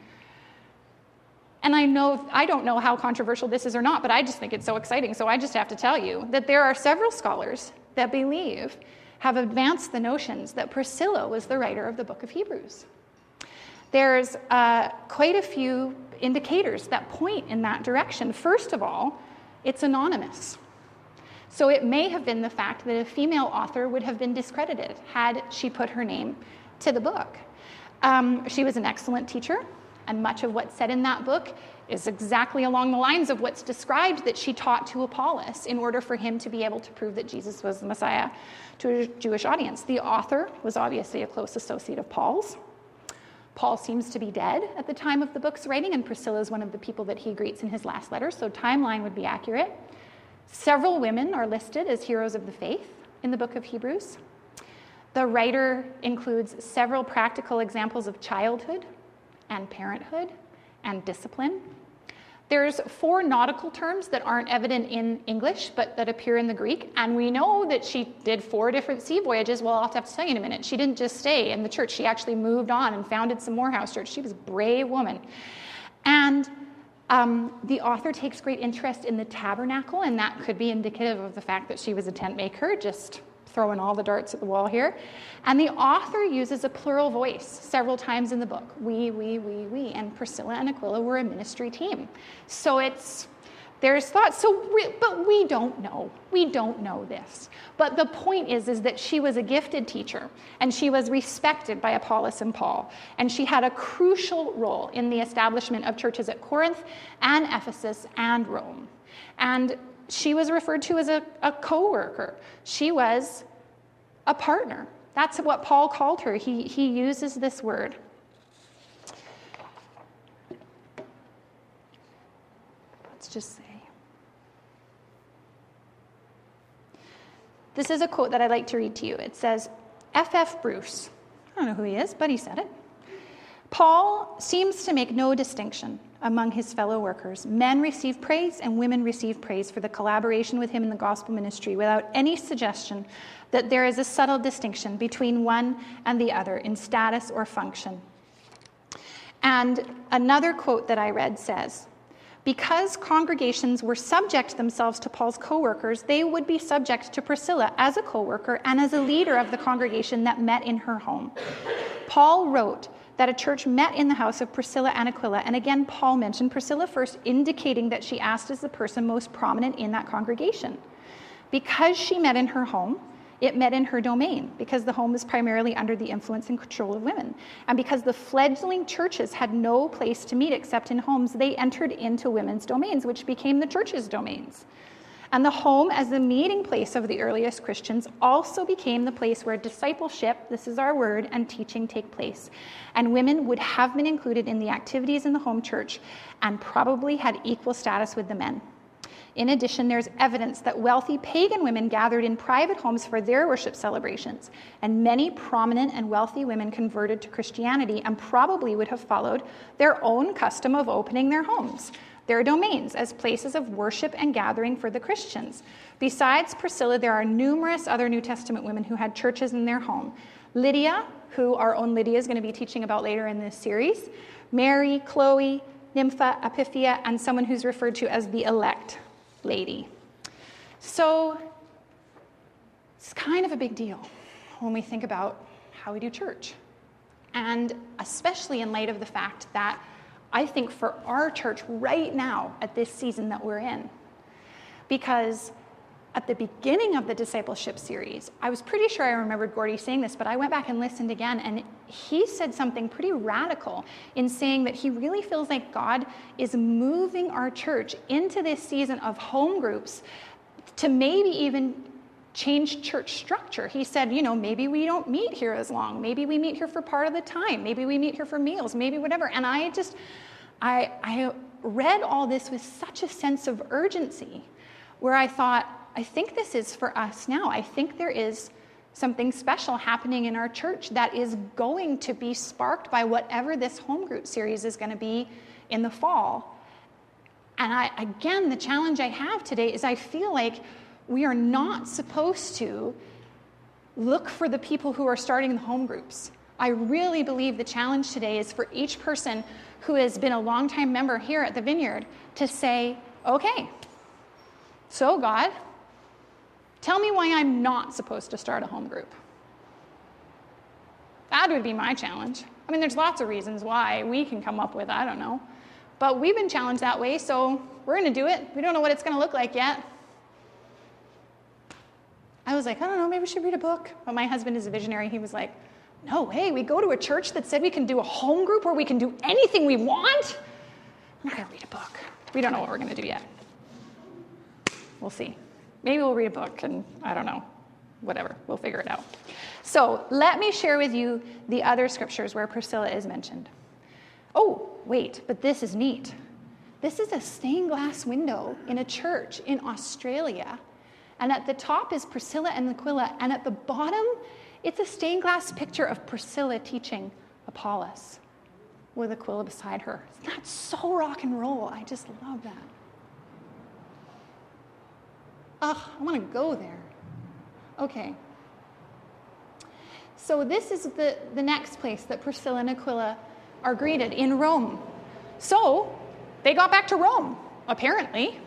and I know I don't know how controversial this is or not, but I just think it's so exciting. So I just have to tell you that there are several scholars that believe have advanced the notions that Priscilla was the writer of the book of Hebrews. There's uh, quite a few indicators that point in that direction. First of all, it's anonymous. So it may have been the fact that a female author would have been discredited had she put her name to the book. Um, she was an excellent teacher, And much of what's said in that book is exactly along the lines of what's described that she taught to Apollos in order for him to be able to prove that Jesus was the Messiah to a Jewish audience. The author was obviously a close associate of Paul's. Paul seems to be dead at the time of the book's writing, and Priscilla is one of the people that he greets in his last letter, so timeline would be accurate. Several women are listed as heroes of the faith in the book of Hebrews. The writer includes several practical examples of childhood and parenthood and discipline. There's four nautical terms that aren't evident in English, but that appear in the Greek. And we know that she did four different sea voyages. Well, I'll have to tell you in a minute. She didn't just stay in the church, she actually moved on and founded some more house church. She was a brave woman. And um, the author takes great interest in the tabernacle, and that could be indicative of the fact that she was a tent maker, just throwing all the darts at the wall here. And the author uses a plural voice several times in the book. We, we, we, we. And Priscilla and Aquila were a ministry team. So it's there's thoughts so but we don't know we don't know this but the point is is that she was a gifted teacher and she was respected by apollos and paul and she had a crucial role in the establishment of churches at corinth and ephesus and rome and she was referred to as a, a co-worker she was a partner. That's what Paul called her. He, he uses this word. Let's just say. This is a quote that I'd like to read to you. It says, F.F. Bruce, I don't know who he is, but he said it. Paul seems to make no distinction among his fellow workers. Men receive praise and women receive praise for the collaboration with him in the gospel ministry without any suggestion that there is a subtle distinction between one and the other in status or function. And another quote that I read says, because congregations were subject themselves to Paul's co workers, they would be subject to Priscilla as a co worker and as a leader of the congregation that met in her home. Paul wrote that a church met in the house of Priscilla and Aquila, and again, Paul mentioned Priscilla first, indicating that she asked as the person most prominent in that congregation. Because she met in her home, it met in her domain because the home was primarily under the influence and control of women. And because the fledgling churches had no place to meet except in homes, they entered into women's domains, which became the church's domains. And the home, as the meeting place of the earliest Christians, also became the place where discipleship, this is our word, and teaching take place. And women would have been included in the activities in the home church and probably had equal status with the men. In addition, there's evidence that wealthy pagan women gathered in private homes for their worship celebrations, and many prominent and wealthy women converted to Christianity and probably would have followed their own custom of opening their homes, their domains, as places of worship and gathering for the Christians. Besides Priscilla, there are numerous other New Testament women who had churches in their home. Lydia, who our own Lydia is going to be teaching about later in this series, Mary, Chloe, Nympha, Apiphia, and someone who's referred to as the elect lady. So it's kind of a big deal when we think about how we do church. And especially in light of the fact that I think for our church right now, at this season that we're in, because at the beginning of the discipleship series, I was pretty sure I remembered Gordy saying this, but I went back and listened again, and he said something pretty radical in saying that he really feels like God is moving our church into this season of home groups to maybe even change church structure. He said, you know, maybe we don't meet here as long. Maybe we meet here for part of the time. Maybe we meet here for meals, maybe whatever. And I just, I, I read all this with such a sense of urgency where I thought, I think this is for us now. I think there is something special happening in our church that is going to be sparked by whatever this home group series is going to be in the fall. And I, again, the challenge I have today is I feel like we are not supposed to look for the people who are starting the home groups. I really believe the challenge today is for each person who has been a longtime member here at the Vineyard to say, okay, so God, Tell me why I'm not supposed to start a home group. That would be my challenge. I mean, there's lots of reasons why we can come up with, I don't know. But we've been challenged that way, so we're going to do it. We don't know what it's going to look like yet. I was like, I don't know, maybe we should read a book. But my husband is a visionary. He was like, No way. We go to a church that said we can do a home group where we can do anything we want. I'm not going to read a book. We don't know what we're going to do yet. We'll see. Maybe we'll read a book and I don't know. Whatever. We'll figure it out. So let me share with you the other scriptures where Priscilla is mentioned. Oh, wait, but this is neat. This is a stained glass window in a church in Australia. And at the top is Priscilla and Aquila. And at the bottom, it's a stained glass picture of Priscilla teaching Apollos with Aquila beside her. That's so rock and roll. I just love that. Ugh, I want to go there. Okay. So, this is the, the next place that Priscilla and Aquila are greeted in Rome. So, they got back to Rome, apparently.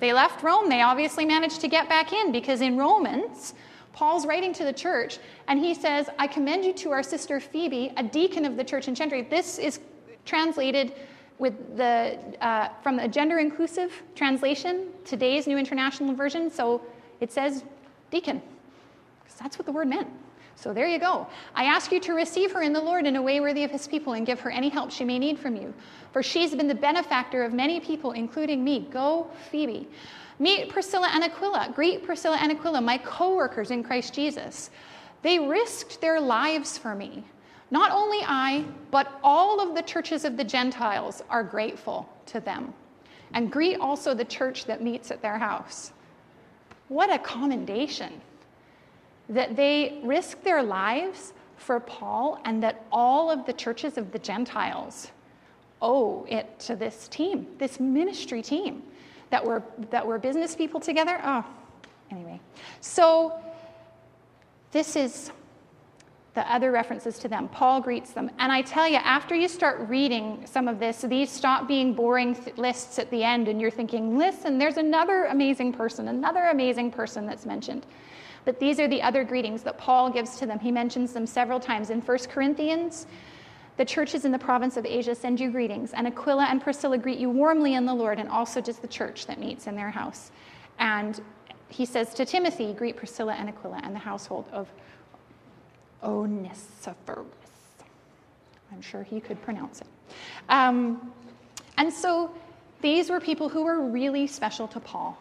They left Rome. They obviously managed to get back in because in Romans, Paul's writing to the church and he says, I commend you to our sister Phoebe, a deacon of the church in Cenchreae. This is translated with the, uh, from the gender inclusive translation, today's New International Version. So it says deacon, because that's what the word meant. So there you go. I ask you to receive her in the Lord in a way worthy of his people and give her any help she may need from you. For she's been the benefactor of many people, including me. Go, Phoebe. Meet Priscilla and Aquila. Greet Priscilla and Aquila, my co workers in Christ Jesus. They risked their lives for me. Not only I, but all of the churches of the Gentiles are grateful to them. And greet also the church that meets at their house. What a commendation that they risk their lives for Paul and that all of the churches of the Gentiles owe it to this team, this ministry team that were that were business people together. Oh, anyway. So this is the other references to them. Paul greets them. And I tell you, after you start reading some of this, these stop being boring th- lists at the end, and you're thinking, listen, there's another amazing person, another amazing person that's mentioned. But these are the other greetings that Paul gives to them. He mentions them several times. In 1 Corinthians, the churches in the province of Asia send you greetings, and Aquila and Priscilla greet you warmly in the Lord, and also just the church that meets in their house. And he says to Timothy, Greet Priscilla and Aquila and the household of Onesiphorus. I'm sure he could pronounce it. Um, and so these were people who were really special to Paul.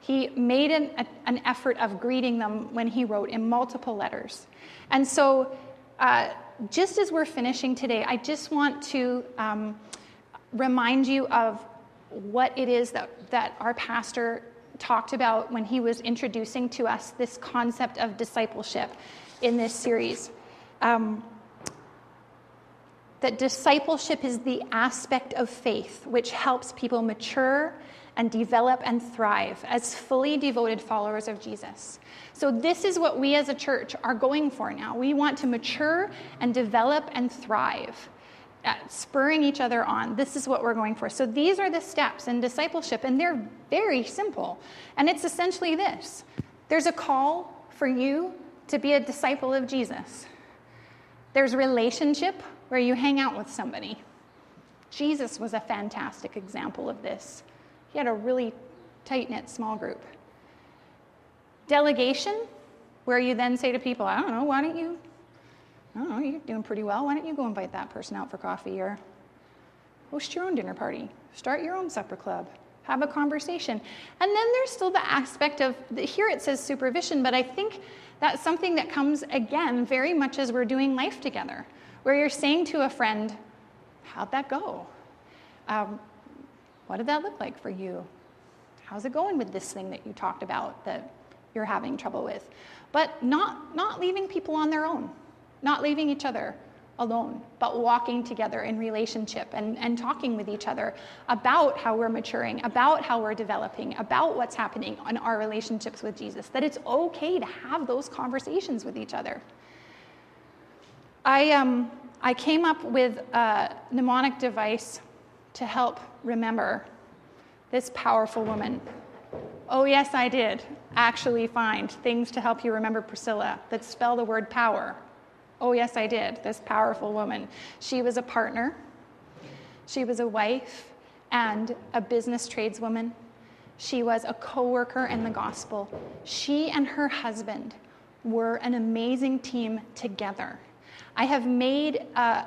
He made an, a, an effort of greeting them when he wrote in multiple letters. And so, uh, just as we're finishing today, I just want to um, remind you of what it is that, that our pastor talked about when he was introducing to us this concept of discipleship in this series. Um, that discipleship is the aspect of faith which helps people mature and develop and thrive as fully devoted followers of Jesus. So, this is what we as a church are going for now. We want to mature and develop and thrive, at spurring each other on. This is what we're going for. So, these are the steps in discipleship, and they're very simple. And it's essentially this there's a call for you to be a disciple of Jesus. There's relationship where you hang out with somebody. Jesus was a fantastic example of this. He had a really tight knit small group. Delegation, where you then say to people, I don't know, why don't you? I don't know, you're doing pretty well. Why don't you go invite that person out for coffee or host your own dinner party? Start your own supper club have a conversation. And then there's still the aspect of here it says supervision, but I think that's something that comes again very much as we're doing life together, where you're saying to a friend, How'd that go? Um, what did that look like for you? How's it going with this thing that you talked about that you're having trouble with? But not, not leaving people on their own, not leaving each other alone, but walking together in relationship and, and talking with each other about how we're maturing, about how we're developing, about what's happening in our relationships with Jesus, that it's okay to have those conversations with each other. I, um, I came up with a mnemonic device to help remember this powerful woman. Oh, yes, I did actually find things to help you remember Priscilla that spell the word power Oh, yes, I did. This powerful woman. She was a partner, she was a wife and a business tradeswoman. She was a co worker in the gospel. She and her husband were an amazing team together. I have made a,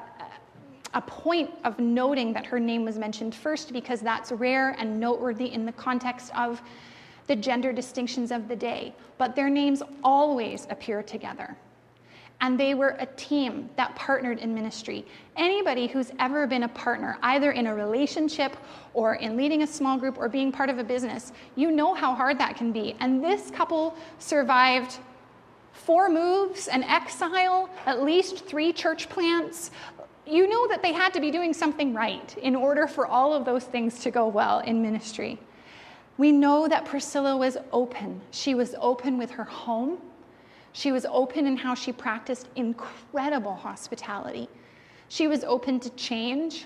a point of noting that her name was mentioned first because that's rare and noteworthy in the context of the gender distinctions of the day. But their names always appear together. And they were a team that partnered in ministry. Anybody who's ever been a partner, either in a relationship or in leading a small group or being part of a business, you know how hard that can be. And this couple survived four moves, an exile, at least three church plants. You know that they had to be doing something right in order for all of those things to go well in ministry. We know that Priscilla was open. She was open with her home. She was open in how she practiced incredible hospitality. She was open to change.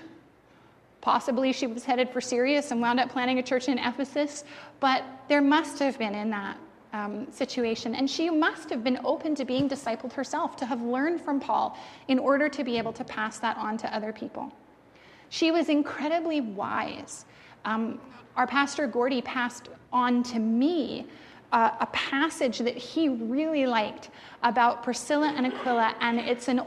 Possibly she was headed for Syria and wound up planning a church in Ephesus, but there must have been in that um, situation. And she must have been open to being discipled herself, to have learned from Paul in order to be able to pass that on to other people. She was incredibly wise. Um, our pastor Gordy passed on to me a passage that he really liked about Priscilla and Aquila, and it's an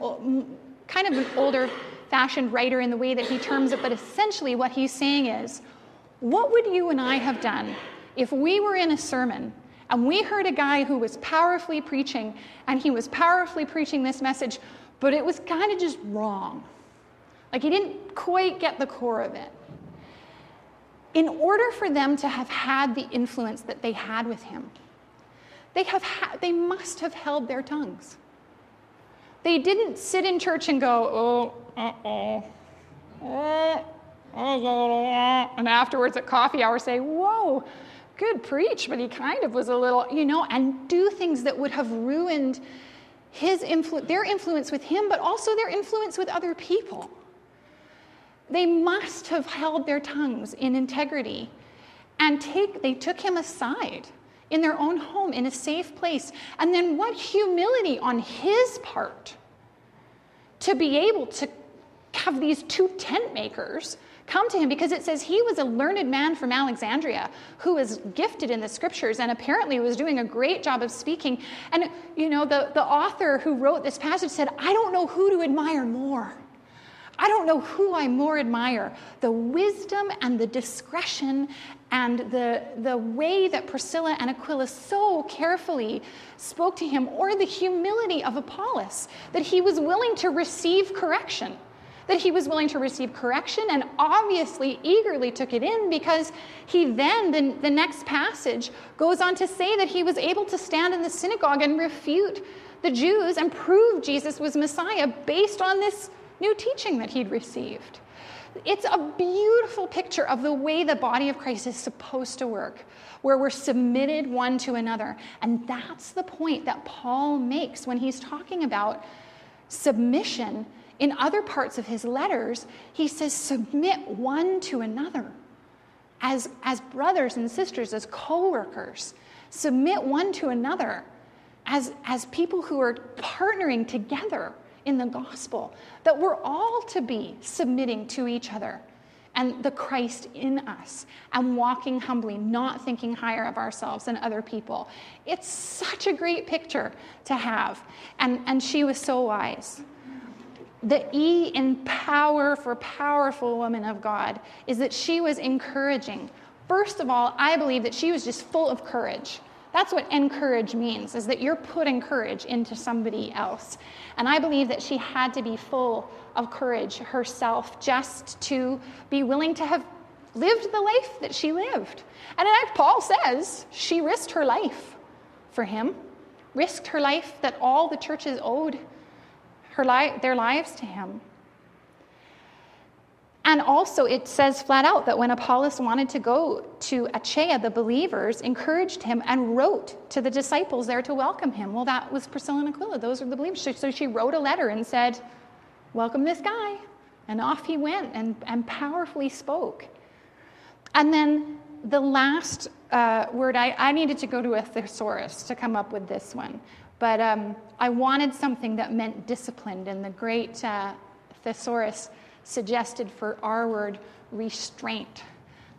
kind of an older fashioned writer in the way that he terms it, but essentially what he's saying is, what would you and I have done if we were in a sermon and we heard a guy who was powerfully preaching and he was powerfully preaching this message, but it was kind of just wrong? Like he didn't quite get the core of it in order for them to have had the influence that they had with him, they, have ha- they must have held their tongues. They didn't sit in church and go, oh, uh-oh, oh, and afterwards at coffee hour say, whoa, good preach, but he kind of was a little, you know, and do things that would have ruined his influ- their influence with him, but also their influence with other people. They must have held their tongues in integrity and take, they took him aside in their own home in a safe place. And then what humility on his part to be able to have these two tent makers come to him because it says he was a learned man from Alexandria who was gifted in the scriptures and apparently was doing a great job of speaking. And, you know, the, the author who wrote this passage said, I don't know who to admire more. I don't know who I more admire the wisdom and the discretion and the, the way that Priscilla and Aquila so carefully spoke to him, or the humility of Apollos, that he was willing to receive correction. That he was willing to receive correction and obviously eagerly took it in because he then, the, the next passage, goes on to say that he was able to stand in the synagogue and refute the Jews and prove Jesus was Messiah based on this new teaching that he'd received. It's a beautiful picture of the way the body of Christ is supposed to work, where we're submitted one to another. And that's the point that Paul makes when he's talking about submission in other parts of his letters. He says, submit one to another as, as brothers and sisters, as co workers. Submit one to another as, as people who are partnering together in the gospel that we're all to be submitting to each other and the Christ in us and walking humbly, not thinking higher of ourselves than other people. It's such a great picture to have. And, and she was so wise. The E in power for powerful woman of God is that she was encouraging. First of all, I believe that she was just full of courage. That's what encourage means, is that you're putting courage into somebody else. And I believe that she had to be full of courage herself just to be willing to have lived the life that she lived. And in fact, Paul says she risked her life for him, risked her life that all the churches owed her li- their lives to him. And also, it says flat out that when Apollos wanted to go to Achaia, the believers encouraged him and wrote to the disciples there to welcome him. Well, that was Priscilla and Aquila. Those are the believers. So she wrote a letter and said, Welcome this guy. And off he went and, and powerfully spoke. And then the last uh, word, I, I needed to go to a thesaurus to come up with this one. But um, I wanted something that meant disciplined, and the great uh, thesaurus suggested for our word restraint.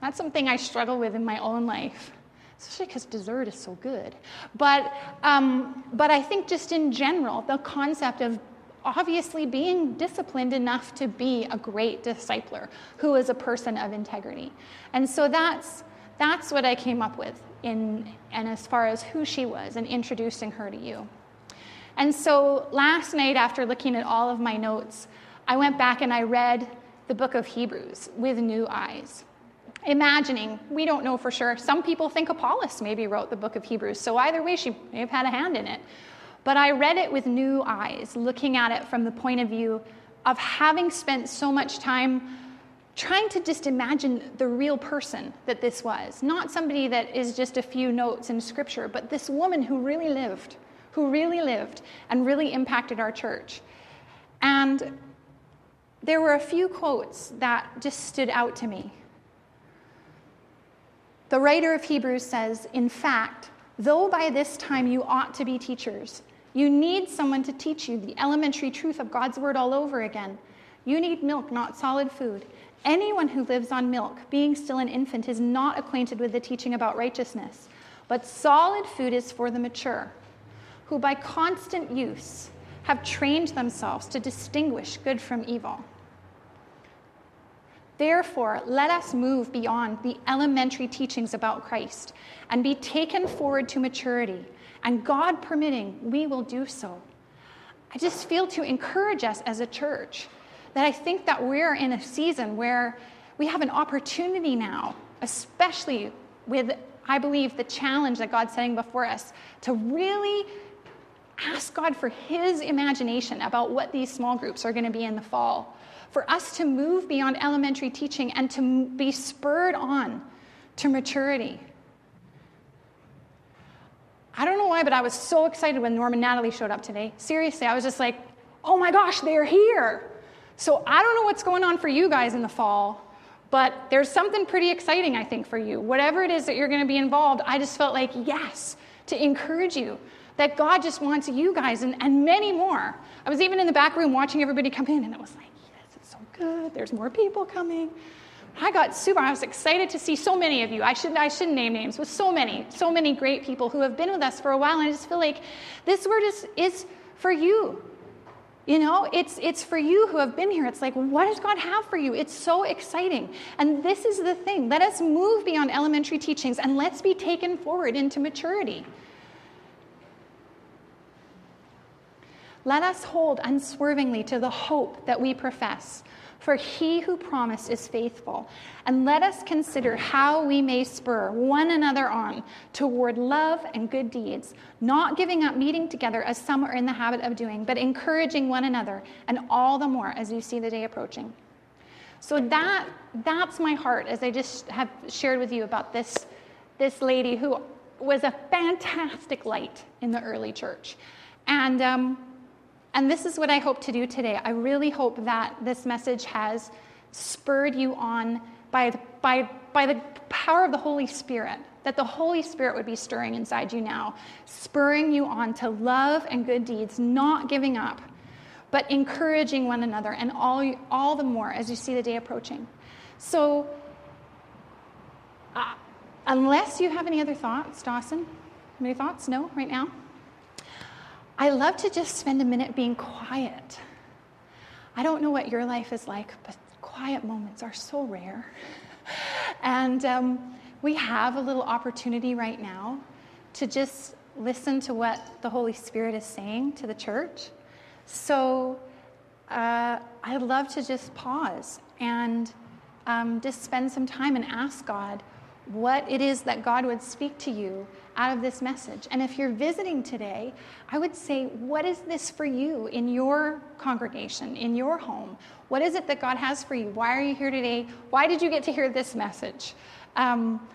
That's something I struggle with in my own life, especially because dessert is so good. But, um, but I think just in general, the concept of obviously being disciplined enough to be a great discipler who is a person of integrity. And so that's, that's what I came up with in, and as far as who she was and introducing her to you. And so last night, after looking at all of my notes, I went back and I read the book of Hebrews with new eyes. Imagining, we don't know for sure. Some people think Apollos maybe wrote the book of Hebrews, so either way, she may have had a hand in it. But I read it with new eyes, looking at it from the point of view of having spent so much time trying to just imagine the real person that this was. Not somebody that is just a few notes in scripture, but this woman who really lived, who really lived and really impacted our church. And there were a few quotes that just stood out to me. The writer of Hebrews says, In fact, though by this time you ought to be teachers, you need someone to teach you the elementary truth of God's word all over again. You need milk, not solid food. Anyone who lives on milk, being still an infant, is not acquainted with the teaching about righteousness. But solid food is for the mature, who by constant use have trained themselves to distinguish good from evil. Therefore, let us move beyond the elementary teachings about Christ and be taken forward to maturity and God permitting, we will do so. I just feel to encourage us as a church that I think that we're in a season where we have an opportunity now, especially with, I believe, the challenge that God's setting before us, to really ask God for His imagination about what these small groups are going to be in the fall. For us to move beyond elementary teaching and to be spurred on to maturity. I don't know why, but I was so excited when Norm and Natalie showed up today. Seriously, I was just like, oh my gosh, they're here. So I don't know what's going on for you guys in the fall, but there's something pretty exciting, I think, for you. Whatever it is that you're going to be involved, I just felt like, yes, to encourage you that God just wants you guys and, and many more. I was even in the back room watching everybody come in, and it was like, good. There's more people coming. I got super, I was excited to see so many of you. I shouldn't, I shouldn't name names, but so many, so many great people who have been with us for a while. And I just feel like this word is, is for you. You know, it's, it's for you who have been here. It's like, what does God have for you? It's so exciting. And this is the thing. Let us move beyond elementary teachings and let's be taken forward into maturity. Let us hold unswervingly to the hope that we profess for he who promised is faithful. And let us consider how we may spur one another on toward love and good deeds, not giving up meeting together as some are in the habit of doing, but encouraging one another, and all the more as you see the day approaching. So that that's my heart as I just have shared with you about this this lady who was a fantastic light in the early church. And um, and this is what I hope to do today. I really hope that this message has spurred you on by, by, by the power of the Holy Spirit, that the Holy Spirit would be stirring inside you now, spurring you on to love and good deeds, not giving up, but encouraging one another, and all, all the more as you see the day approaching. So, uh, unless you have any other thoughts, Dawson, any thoughts? No, right now? I love to just spend a minute being quiet. I don't know what your life is like, but quiet moments are so rare. and um, we have a little opportunity right now to just listen to what the Holy Spirit is saying to the church. So uh, I'd love to just pause and um, just spend some time and ask God what it is that God would speak to you out of this message. And if you're visiting today, I would say, what is this for you in your congregation, in your home? What is it that God has for you? Why are you here today? Why did you get to hear this message? Um,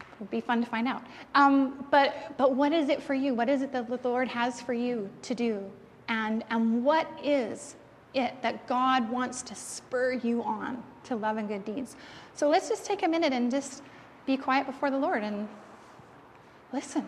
it would be fun to find out. Um, but, but what is it for you? What is it that the Lord has for you to do? And, and what is it that God wants to spur you on to love and good deeds? So let's just take a minute and just be quiet before the Lord and Listen.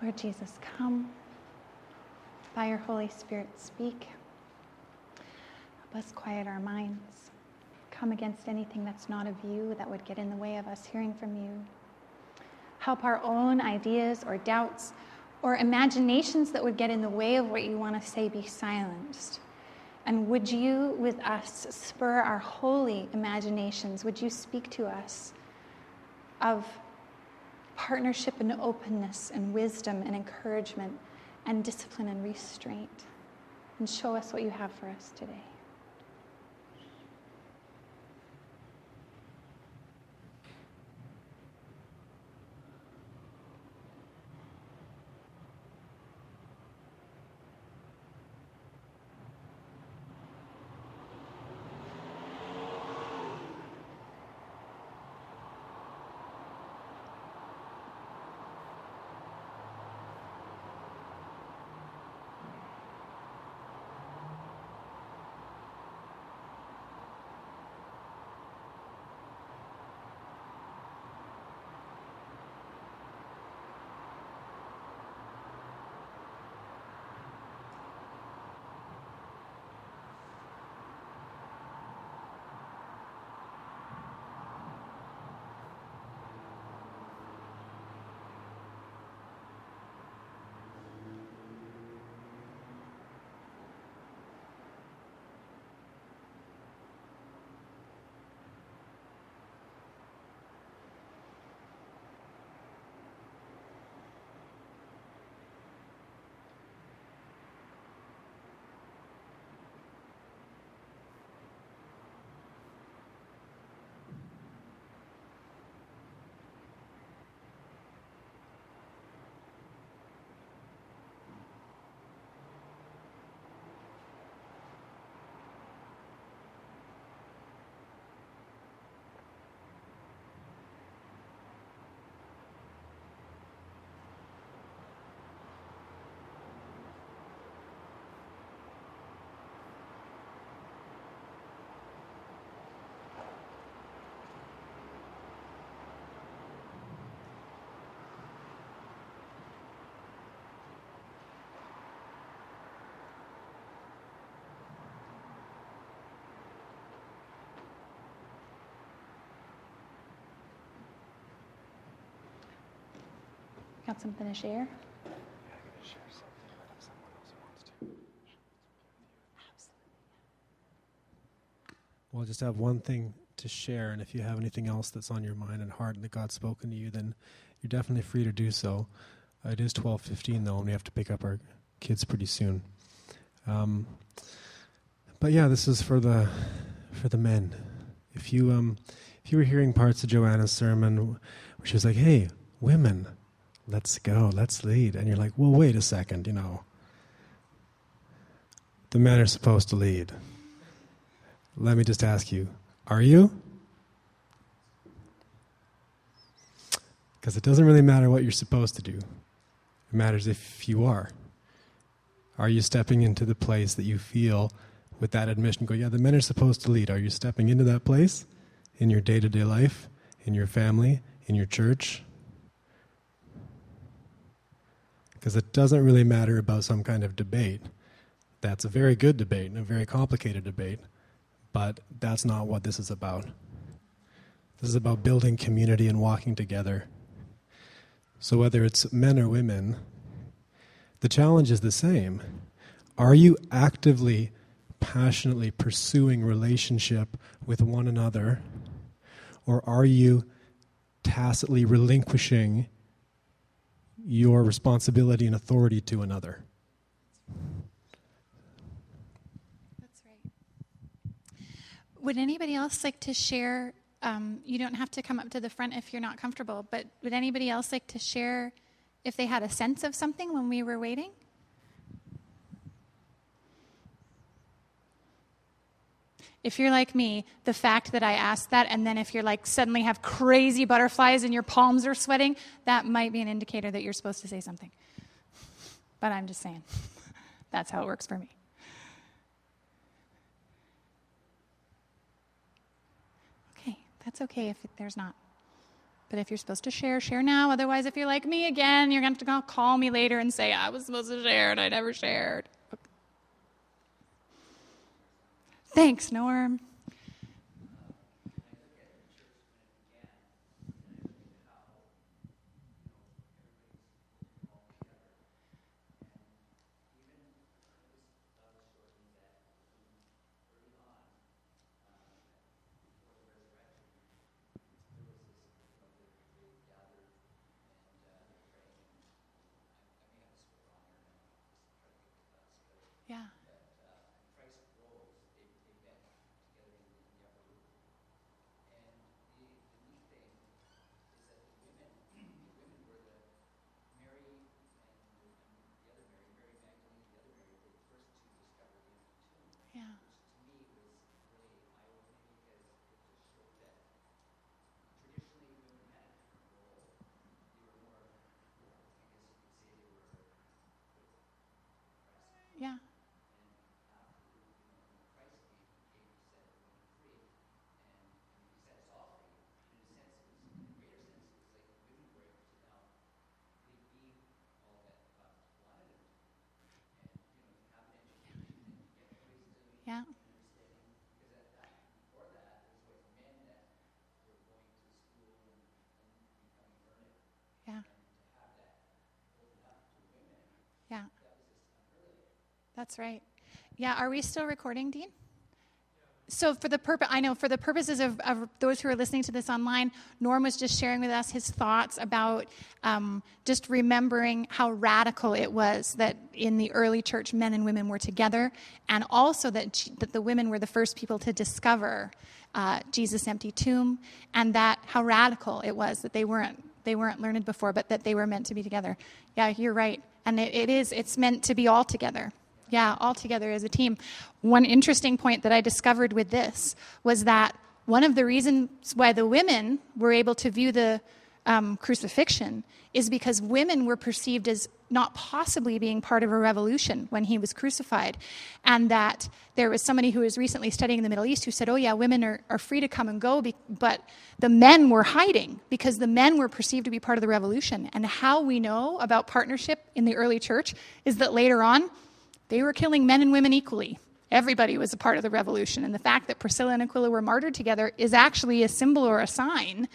Lord Jesus, come. by your Holy Spirit, speak. Help us quiet our minds. Come against anything that's not of you that would get in the way of us hearing from you. Help our own ideas or doubts or imaginations that would get in the way of what you want to say be silenced. And would you, with us, spur our holy imaginations? Would you speak to us of partnership and openness and wisdom and encouragement and discipline and restraint? And show us what you have for us today. Got something to share? Well, I just have one thing to share, and if you have anything else that's on your mind and heart and that God's spoken to you, then you're definitely free to do so. Uh, it is twelve fifteen though, and we have to pick up our kids pretty soon. Um, but yeah, this is for the for the men. If you um, if you were hearing parts of Joanna's sermon where she was like, "Hey, women, let's go, let's lead," and you're like, "Well, wait a second, you know." The men are supposed to lead. Let me just ask you, are you? Because it doesn't really matter what you're supposed to do. It matters if you are. Are you stepping into the place that you feel with that admission go, yeah, the men are supposed to lead? Are you stepping into that place in your day to day life, in your family, in your church? Because it doesn't really matter about some kind of debate. That's a very good debate and a very complicated debate. But that's not what this is about. This is about building community and walking together. So, whether it's men or women, the challenge is the same. Are you actively, passionately pursuing relationship with one another, or are you tacitly relinquishing your responsibility and authority to another? That's right. Would anybody else like to share? Um, you don't have to come up to the front if you're not comfortable, but would anybody else like to share if they had a sense of something when we were waiting? If you're like me, the fact that I asked that, and then if you're like suddenly have crazy butterflies and your palms are sweating, that might be an indicator that you're supposed to say something. But I'm just saying, that's how it works for me. Okay, that's okay if there's not. But if you're supposed to share, share now. Otherwise, if you're like me again, you're going to have to call me later and say, I was supposed to share and I never shared. Thanks, Norm. Yeah. Yeah. Yeah. Yeah. Yeah. Yeah. That's right. Yeah, are we still recording, Dean? So, for the purpose, I know for the purposes of, of, those who are listening to this online, Norm was just sharing with us his thoughts about um, just remembering how radical it was that in the early church, men and women were together, and also that that the women were the first people to discover uh, Jesus' empty tomb, and that how radical it was that they weren't they weren't learned before, but that they were meant to be together. Yeah, you're right, and it, it is. It's meant to be all together. Yeah, all together as a team. One interesting point that I discovered with this was that one of the reasons why the women were able to view the um, crucifixion is because women were perceived as not possibly being part of a revolution when he was crucified. And that there was somebody who was recently studying in the Middle East who said, oh, yeah, women are, are free to come and go, be- but the men were hiding because the men were perceived to be part of the revolution. And how we know about partnership in the early church is that later on, they were killing men and women equally. Everybody was a part of the revolution. And the fact that Priscilla and Aquila were martyred together is actually a symbol or a sign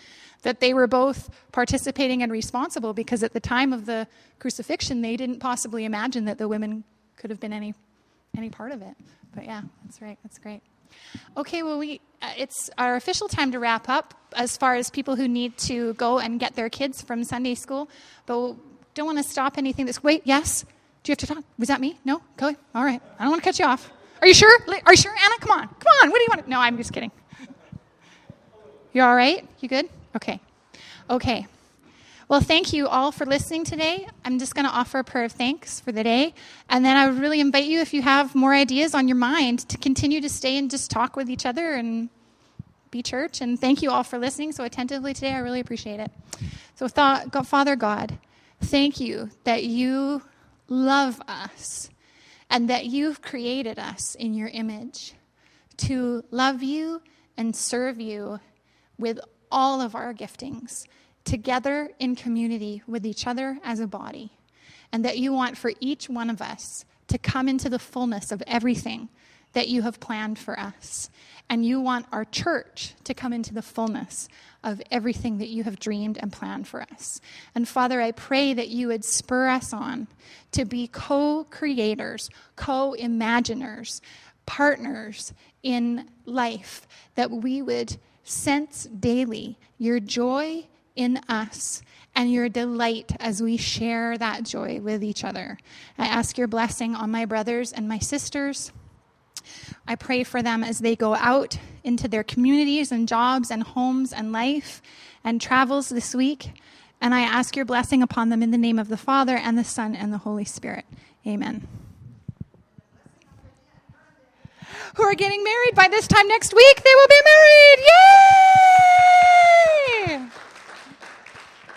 that they were both participating and responsible because at the time of the crucifixion, they didn't possibly imagine that the women could have been any, any part of it. But yeah, that's right. That's great. Okay, well, we, uh, it's our official time to wrap up as far as people who need to go and get their kids from Sunday school. But we don't want to stop anything that's, wait, yes? You have to talk? Was that me? No? Ahead. All right. I don't want to cut you off. Are you sure? Are you sure, Anna? Come on. Come on. What do you want? No, I'm just kidding. You all right? You good? Okay. Okay. Well, thank you all for listening today. I'm just going to offer a prayer of thanks for the day. And then I would really invite you, if you have more ideas on your mind, to continue to stay and just talk with each other and be church. And thank you all for listening so attentively today. I really appreciate it. So, Father God, thank you that you love us and that you've created us in your image to love you and serve you with all of our giftings together in community with each other as a body. And that you want for each one of us to come into the fullness of everything that you have planned for us. And you want our church to come into the fullness of everything that you have dreamed and planned for us. And Father, I pray that you would spur us on to be co creators, co imaginers, partners in life, that we would sense daily your joy in us and your delight as we share that joy with each other. I ask your blessing on my brothers and my sisters. I pray for them as they go out into their communities and jobs and homes and life and travels this week. And I ask your blessing upon them in the name of the Father and the Son and the Holy Spirit. Amen. Who are getting married by this time next week? They will be married! Yay!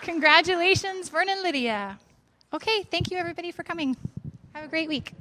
Congratulations, Vernon Lydia. Okay, thank you everybody for coming. Have a great week.